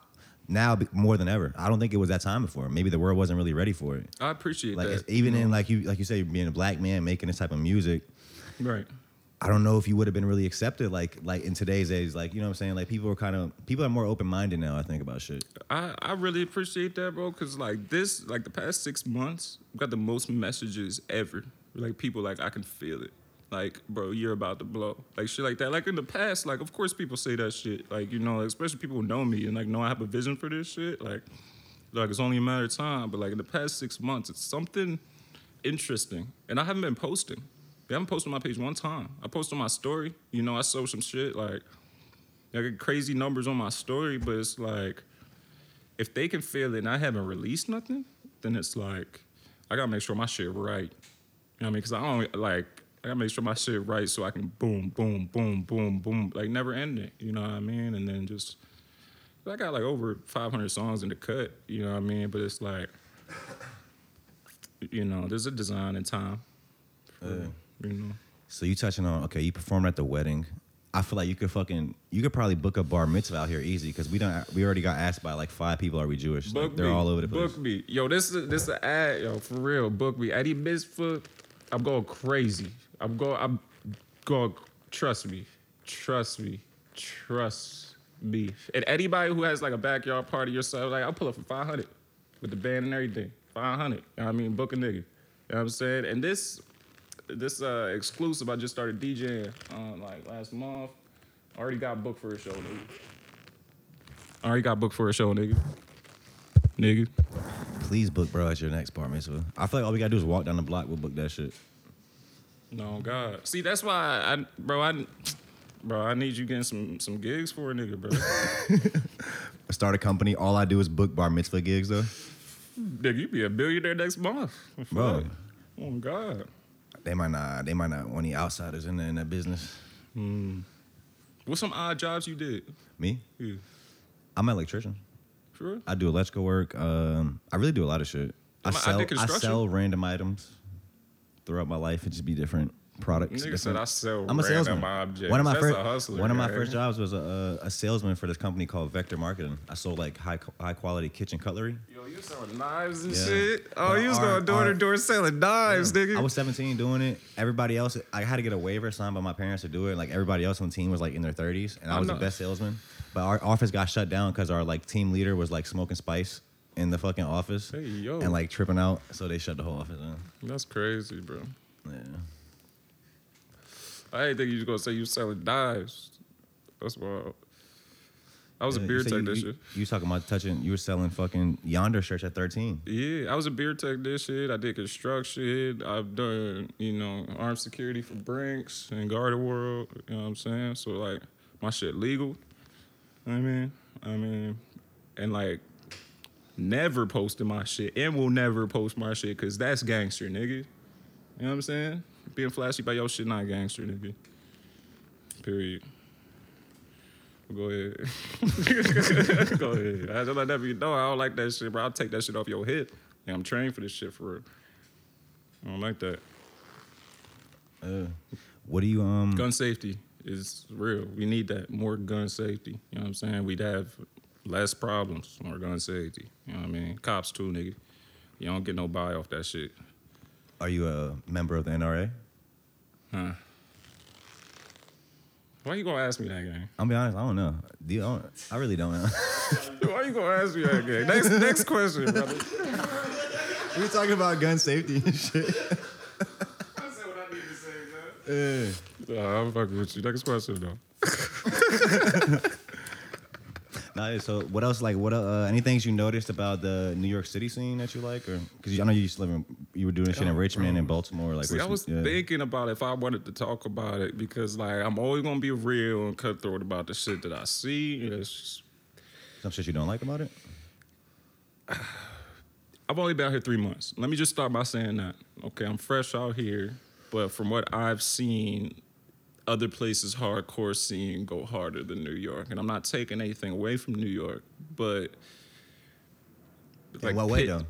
now more than ever. I don't think it was that time before. Maybe the world wasn't really ready for it. I appreciate Like that. even in like you like you say being a black man making this type of music. right. I don't know if you would have been really accepted like like in today's age. Like you know what I'm saying. Like people are kind of people are more open minded now. I think about shit. I, I really appreciate that, bro, because like this, like the past six months, we got the most messages ever. Like people like I can feel it. Like, bro, you're about to blow. Like shit like that. Like in the past, like of course people say that shit. Like, you know, especially people who know me and like know I have a vision for this shit. Like, like it's only a matter of time. But like in the past six months, it's something interesting. And I haven't been posting. I haven't posted my page one time. I posted on my story. You know, I sold some shit like I get crazy numbers on my story, but it's like if they can feel it and I haven't released nothing, then it's like I gotta make sure my shit right. You know what I mean? Because I don't like I gotta make sure my shit right so I can boom, boom, boom, boom, boom, like never end it. You know what I mean? And then just I got like over 500 songs in the cut. You know what I mean? But it's like you know, there's a design and time. For, Yeah. You know. So you touching on okay, you performed at the wedding. I feel like you could fucking you could probably book a bar mitzvah out here easy because we don't we already got asked by like five people are we Jewish? Like, they're me. all over the place. Book me. Yo, this is this is an ad, yo, for real. Book me. Eddie Mitzvah, I'm going crazy. I'm going I'm going trust me. Trust me. Trust me. And anybody who has like a backyard party yourself, like I'll pull up for 500 with the band and everything. 500. You know I mean, book a nigga. You know what I'm saying? And this this uh exclusive I just started DJing uh, like last month. I already got booked for a show, nigga. I already got booked for a show, nigga. Nigga. Please book bro at your next bar mitzvah. I feel like all we gotta do is walk down the block. We'll book that shit. No God. See, that's why I, bro. I, bro, I need you getting some some gigs for a nigga, bro. <laughs> I start a company. All I do is book bar mitzvah gigs though. nigga, you be a billionaire next month, Bro. Oh God. They might not. They might not want any outsiders in there in that business. Hmm. What some odd jobs you did? Me, Yeah. I'm an electrician. Sure. I do electrical work. Um, I really do a lot of shit. I I sell. I, construction. sell random items throughout my life. It just be different products. Nigga said I sell I'm a salesman. objects. One of my That's first a hustler, one of my man. first jobs was a, a salesman for this company called Vector Marketing. I sold like high high quality kitchen cutlery. Yo, you selling knives and Yeah. shit? Oh, you was our- going door to door selling knives, nigga. I was 17 doing it. Everybody else, I had to get a waiver signed by my parents to do it. Like everybody else on the team was like in their 30s, and I I was the best salesman. But our office got shut down because our like team leader was like smoking spice in the fucking office Hey, yo. and like tripping out, so they shut the whole office down. That's crazy, bro. Yeah. I didn't think you was gonna say you selling knives. That's wild. I was a beer you, say you, technician. you, you was talking about touching. You were selling fucking yonder shirts at 13. Yeah, I was a beer technician. I did construction. I've done, you know, armed security for Brinks and Garda World. You know what I'm saying? So like, my shit legal. I mean, I mean, and like, never posted my shit and will never post my shit because that's gangster, nigga. You know what I'm saying? Being flashy by your shit not gangster, nigga. Period. Go ahead. <laughs> Go ahead. I just let that be know I don't like that shit, bro. I'll take that shit off your head. Yeah, I'm trained for this shit for real. I don't like that. Uh, what do you um? Gun safety. is real. We need that more gun safety. You know what I'm saying? We'd have less problems, more gun safety. You know what I mean? Cops too, nigga. You don't get no buy off that shit. Are you a member of the NRA? Huh. Why you gonna ask me that game? I'll be honest, I don't know. Do you, I, don't- I really don't know. <laughs> Why you gonna ask me that game? Next next question, brother. <laughs> we talking about gun safety and shit. I said what I need to say, man. Yeah. Nah, I'm fucking with you. Next question though. <laughs> Nah, so what else? Like, what? Uh, any things you noticed about the New York City scene that you like, or because I know you used to live in, you were doing shit in Oh, Richmond and Baltimore. Like, See, I was yeah. thinking about if I wanted to talk about it because like I'm always gonna be real and cutthroat about the shit that I see. It's just, some shit you don't like about it. <sighs> I've only been out here three months. Let me just start by saying that. Okay, I'm fresh out here, but from what I've seen, other places hardcore scene go harder than New York, and I'm not taking anything away from New York, but In what way though?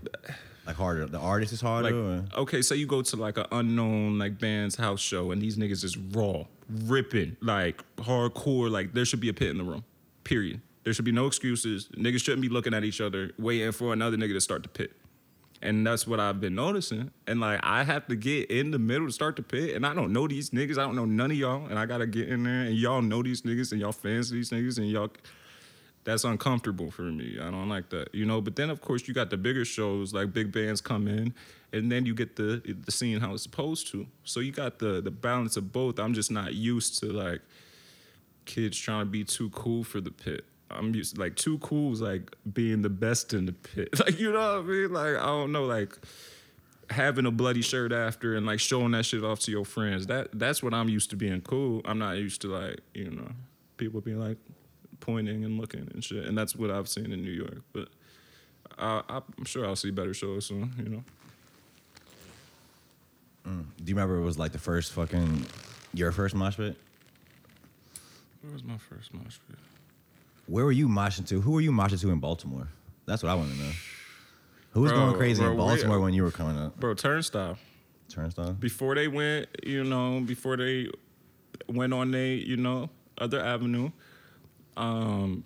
Like harder. The artist is harder. Like, okay, so you go to like an unknown like band's house show, and these niggas is raw, ripping, like hardcore. Like there should be a pit in the room. Period. There should be no excuses. Niggas shouldn't be looking at each other, waiting for another nigga to start the pit. And that's what I've been noticing. And like I have to get in the middle to start the pit, and I don't know these niggas. I don't know none of y'all, and I gotta get in there, and y'all know these niggas, and y'all fans of these niggas, and y'all that's uncomfortable for me. I don't like that, you know. But then, of course, you got the bigger shows like big bands come in, and then you get the the scene how it's supposed to. So you got the the balance of both. I'm just not used to like kids trying to be too cool for the pit. I'm used like too cool is like being the best in the pit. <laughs> Like you know what I mean? Like I don't know, like having a bloody shirt after and like showing that shit off to your friends. That that's what I'm used to being cool. I'm not used to like you know people being like pointing and looking and shit. And that's what I've seen in New York. But I, I'm sure I'll see better shows soon. You know. Mm. Do you remember it was like the first fucking your first mosh pit? Where was my first mosh pit? Where were you moshing to? Who were you moshing to in Baltimore? That's what I want to know. Who was Bro, going crazy bro, in we- Baltimore when you were coming up? Bro, Turnstile. Turnstile. before they went, you know, before they went on they, you know, other avenue, um,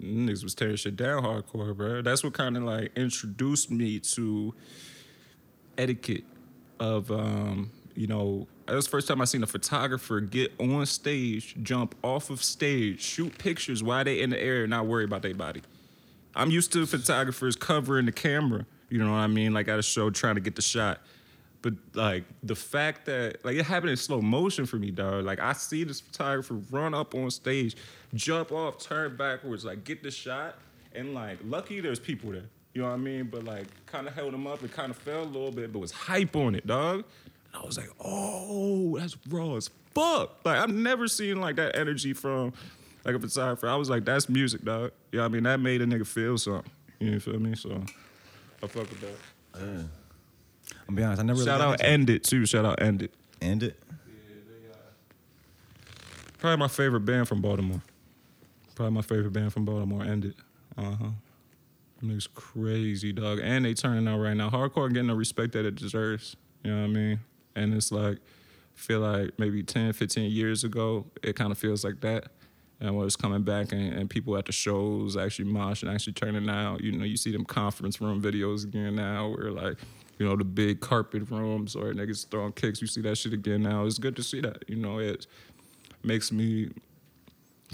niggas was tearing shit down hardcore, bro. That's what kind of like introduced me to etiquette of, um, you know, that was the first time I seen a photographer get on stage, jump off of stage, shoot pictures while they in the air, and not worry about their body. I'm used to photographers covering the camera, you know what I mean, like at a show trying to get the shot. But like the fact that like it happened in slow motion for me, dog. Like I see this photographer run up on stage, jump off, turn backwards, like get the shot, and like lucky there's people there. You know what I mean? But like kind of held him up and kind of fell a little bit, but was hype on it, dog. I was like, oh, that's raw as fuck. Like I've never seen like that energy from like a photographer. I was like, that's music, dog. You know I mean? That made a nigga feel something. You know, feel me? So I fuck with that. I'll be honest, I never Shout got out End It too. Shout out End It. End it. Probably my favorite band from Baltimore. Probably my favorite band from Baltimore. End It. Uh huh. Niggas crazy, dog. And they turning out right now. Hardcore getting the respect that it deserves. You know what I mean? And it's like, feel like maybe 10, 15 years ago, it kind of feels like that. And when it's coming back and, and people at the shows actually mosh and actually turning out, you know, you see them conference room videos again now where like, you know, the big carpet rooms or niggas throwing kicks. You see that shit again now. It's good to see that. You know, it makes me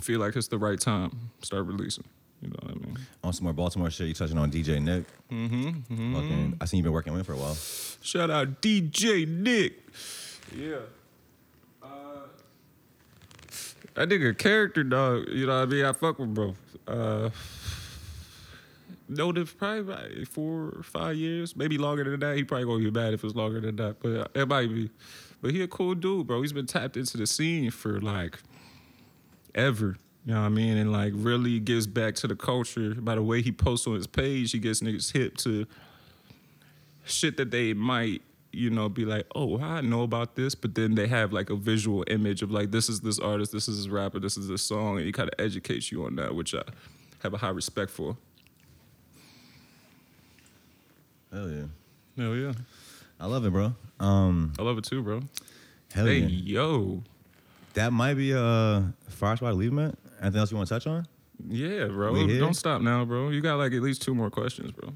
feel like it's the right time. Start releasing. You know what I mean? On some more Baltimore shit, you touching on DJ Nick. Mm-hmm. Fucking, I seen you been working with him for a while. Shout out DJ Nick. Yeah. Uh, that nigga character dog. You know what I mean? I fuck with bro. Uh, known him probably about four or five years, maybe longer than that. He probably gonna get mad if it's longer than that, but it might be. But he a cool dude, bro. He's been tapped into the scene for like ever. You know what I mean? And like really gives back to the culture by the way he posts on his page. He gets niggas hip to shit that they might, you know, be like, oh, I know about this, but then they have like a visual image of like, this is this artist, this is this rapper, this is this song, and he kind of educates you on that, which I have a high respect for. Hell yeah. Hell yeah. I love it, bro. Um, I love it too, bro. hell hey, yeah. yo. That might be a fire spot to leave at. Anything else you want to touch on? Yeah, bro. We? Don't stop now, bro. You got like at least two more questions, bro.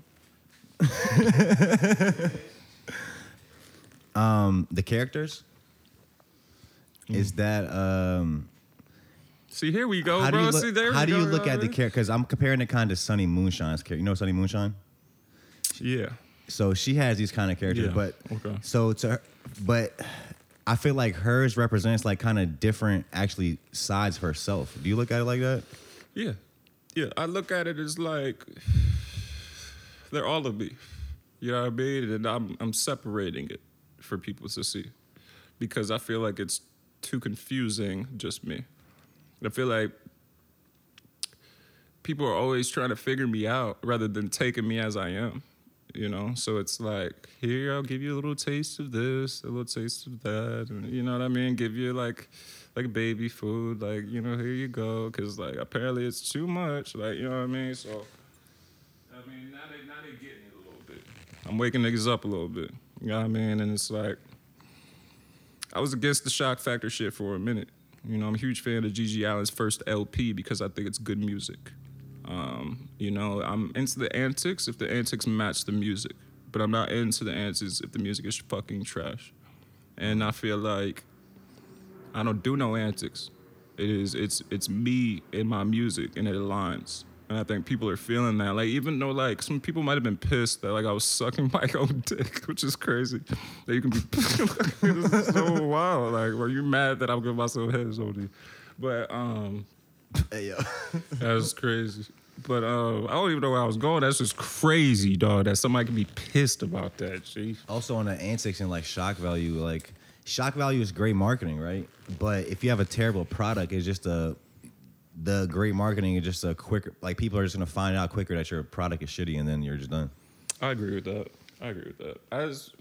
<laughs> Um, the characters. Is that um? See, here we go, how do bro. you look, See, there how we do go, you look at the character? Because I'm comparing it kind of Sunny Moonshine's character. You know Sunny Moonshine? Yeah. So she has these kind of characters, Yeah, but okay. so to her, but I feel like hers represents like kind of different actually sides of herself. Do you look at it like that? Yeah. Yeah. I look at it as like they're all of me. You know what I mean? And I'm I'm separating it for people to see. Because I feel like it's too confusing just me. I feel like people are always trying to figure me out rather than taking me as I am. You know, so it's like here I'll give you a little taste of this, a little taste of that, and you know what I mean. Give you like, like baby food, like you know here you go, because like apparently it's too much, like you know what I mean. So, I mean now they now they getting it a little bit. I'm waking niggas up a little bit, you know what I mean, and it's like I was against the shock factor shit for a minute. You know, I'm a huge fan of GG Allin's first LP because I think it's good music. Um, you know, I'm into the antics if the antics match the music, but I'm not into the antics if the music is fucking trash. And I feel like I don't do no antics. It is it's it's me and my music and it aligns. And I think people are feeling that. Like even though like some people might have been pissed that like I was sucking <laughs> my own dick, which is crazy. That you can be <laughs> this is so wild. Like, were you mad that I'm giving myself heads on But um Hey yo. <laughs> that's crazy. But uh, I don't even know where I was going. That's just crazy, dog. That somebody can be pissed about that. Gee. also on the antics and like shock value, like shock value is great marketing, right? But if you have a terrible product, it's just a the great marketing is just a quicker like people are just gonna find out quicker that your product is shitty and then you're just done. I agree with that. I agree with that. I just,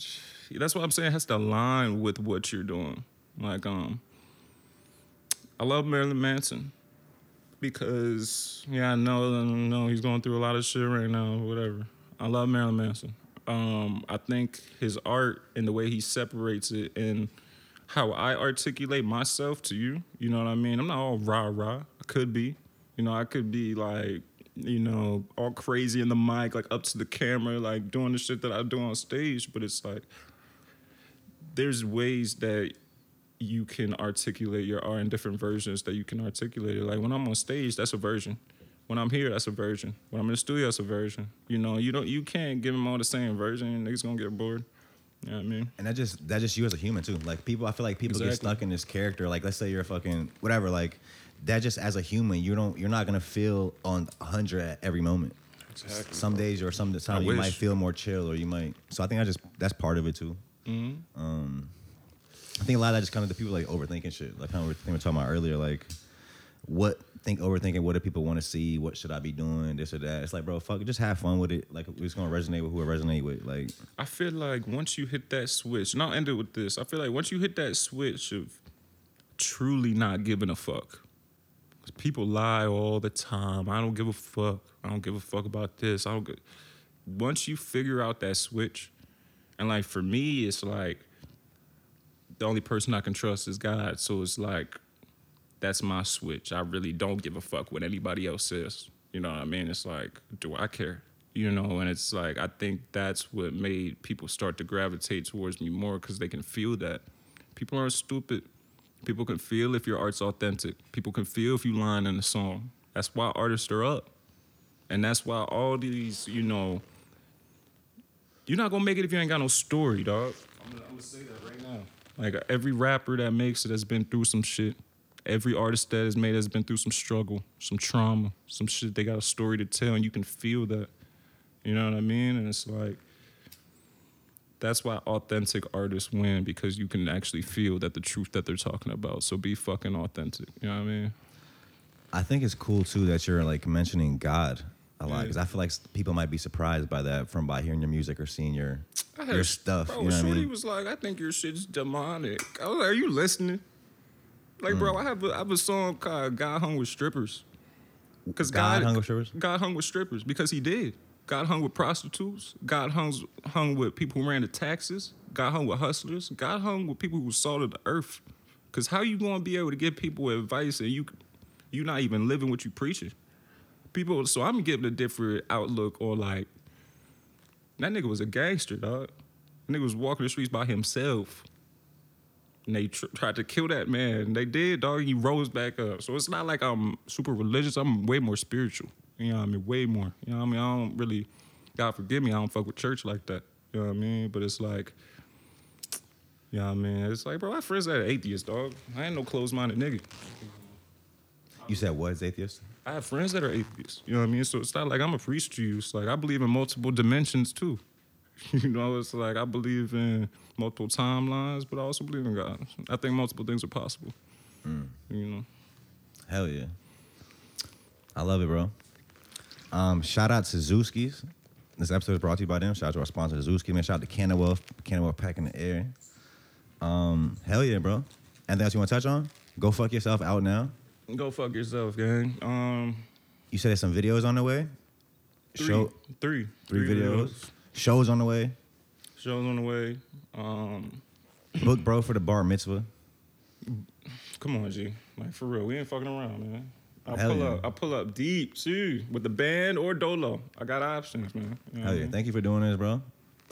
that's what I'm saying. It has to align with what you're doing. Like, um, I love Marilyn Manson because, yeah, I know, I know he's going through a lot of shit right now. Whatever. I love Marilyn Manson. Um, I think his art and the way he separates it and how I articulate myself to you. You know what I mean? I'm not all rah rah. I could be. You know, I could be like, you know, all crazy in the mic, like up to the camera, like doing the shit that I do on stage. But it's like, there's ways that you can articulate your art in different versions that you can articulate it. Like when I'm on stage, that's a version. When I'm here, that's a version. When I'm in the studio, that's a version. You know, you don't, you can't give them all the same version. Niggas gonna get bored. You know what I mean? And that just that just you as a human too. Like people, I feel like people get stuck in this character. Like let's say you're a fucking whatever. Like that just as a human, you don't you're not gonna feel on hundred at every moment. Exactly. Some days or some I time you might feel more chill or you might. So I think I just that's part of it too. Mm-hmm. Um, I think a lot of that just kind of the people like overthinking shit. Like kind of thing we were talking about earlier. Like what think overthinking. What do people want to see? What should I be doing? This or that. It's like bro, fuck. Just have fun with it. Like we're gonna resonate with who it resonate with. Like I feel like once you hit that switch, and I'll end it with this. I feel like once you hit that switch of truly not giving a fuck. people lie all the time. I don't give a fuck. I don't give a fuck about this. I don't. Once you figure out that switch, and like for me, it's like the only person I can trust is God. So it's like that's my switch. I really don't give a fuck what anybody else says. You know what I mean? It's like, do I care? You know, and it's like I think that's what made people start to gravitate towards me more because they can feel that. People aren't stupid. People can feel if your art's authentic. People can feel if you're lying in a song. That's why artists are up. And that's why all these, you know, you're not gonna make it if you ain't got no story, dog. I'm gonna, I'm gonna say that right now. Like every rapper that makes it has been through some shit. Every artist that has made has been through some struggle, some trauma, some shit. They got a story to tell, and you can feel that. You know what I mean? And it's like that's why authentic artists win because you can actually feel that the truth that they're talking about. So be fucking authentic. You know what I mean? I think it's cool too that you're like mentioning God a lot Yeah. because I feel like people might be surprised by that from by hearing your music or seeing your I your stuff. Bro, you know what I Shorty mean? was like, I think your shit's demonic. I was like, Are you listening? Like, Mm. bro, I have a, I have a song called God Hung with Strippers. Because God hung with strippers? God hung with strippers because he did. God hung with prostitutes. God hung, hung with people who ran the taxes. God hung with hustlers. God hung with people who salted the earth. Cause how you gonna be able to give people advice and you you not even living what you preaching? People, so I'm giving a different outlook on like that nigga was a gangster, dog. Nigga was walking the streets by himself. And they tr- tried to kill that man. They did, dog. He rose back up. So it's not like I'm super religious. I'm way more spiritual. You know what I mean? Way more. You know what I mean? I don't really, God forgive me, I don't fuck with church like that. You know what I mean? But it's like, you know what I mean? It's like, bro, my friends that are atheists, dog. I ain't no closed minded nigga. You said what, atheist? I have friends that are atheists. You know what I mean? So it's not like I'm a priest to you. It's like I believe in multiple dimensions too. <laughs> You know, it's like I believe in multiple timelines, but I also believe in God. I think multiple things are possible. You know. Hell yeah. I love it, bro. Um, shout out to Zooskies. This episode is brought to you by them. Shout out to our sponsor, Zooski. Man, shout out to Canada Wolf. Canada pack in the air. Um, hell yeah, bro. Anything else you want to touch on? Go fuck yourself out now. Go fuck yourself, gang. Um, You said there's some videos on the way. three, Show three, three videos. Shows on the way. Shows on the way. Um, Book bro for the bar mitzvah. come on, G. Like for real, we ain't fucking around, man. I Hell pull yeah. up. I pull up deep too with the band or dolo. I got options, man. You know Hell I yeah. mean? Thank you for doing this, bro.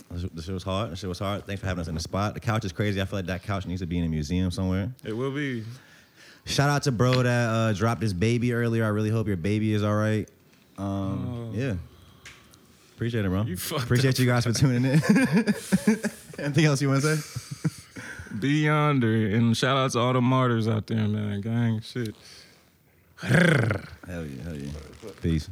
This this shit was hard. This shit was hard. Thanks for having us in the spot. The couch is crazy. I feel like that couch needs to be in a museum somewhere. It will be. Shout out to bro that uh, dropped his baby earlier. I really hope your baby is all right. Um, Oh. Yeah. Appreciate it, bro. You fucked Appreciate you guys for tuning in. <laughs> Anything else you want to say? Be yonder and shout out to all the martyrs out there, man. Gang, shit. Hell yeah, hell yeah. Peace.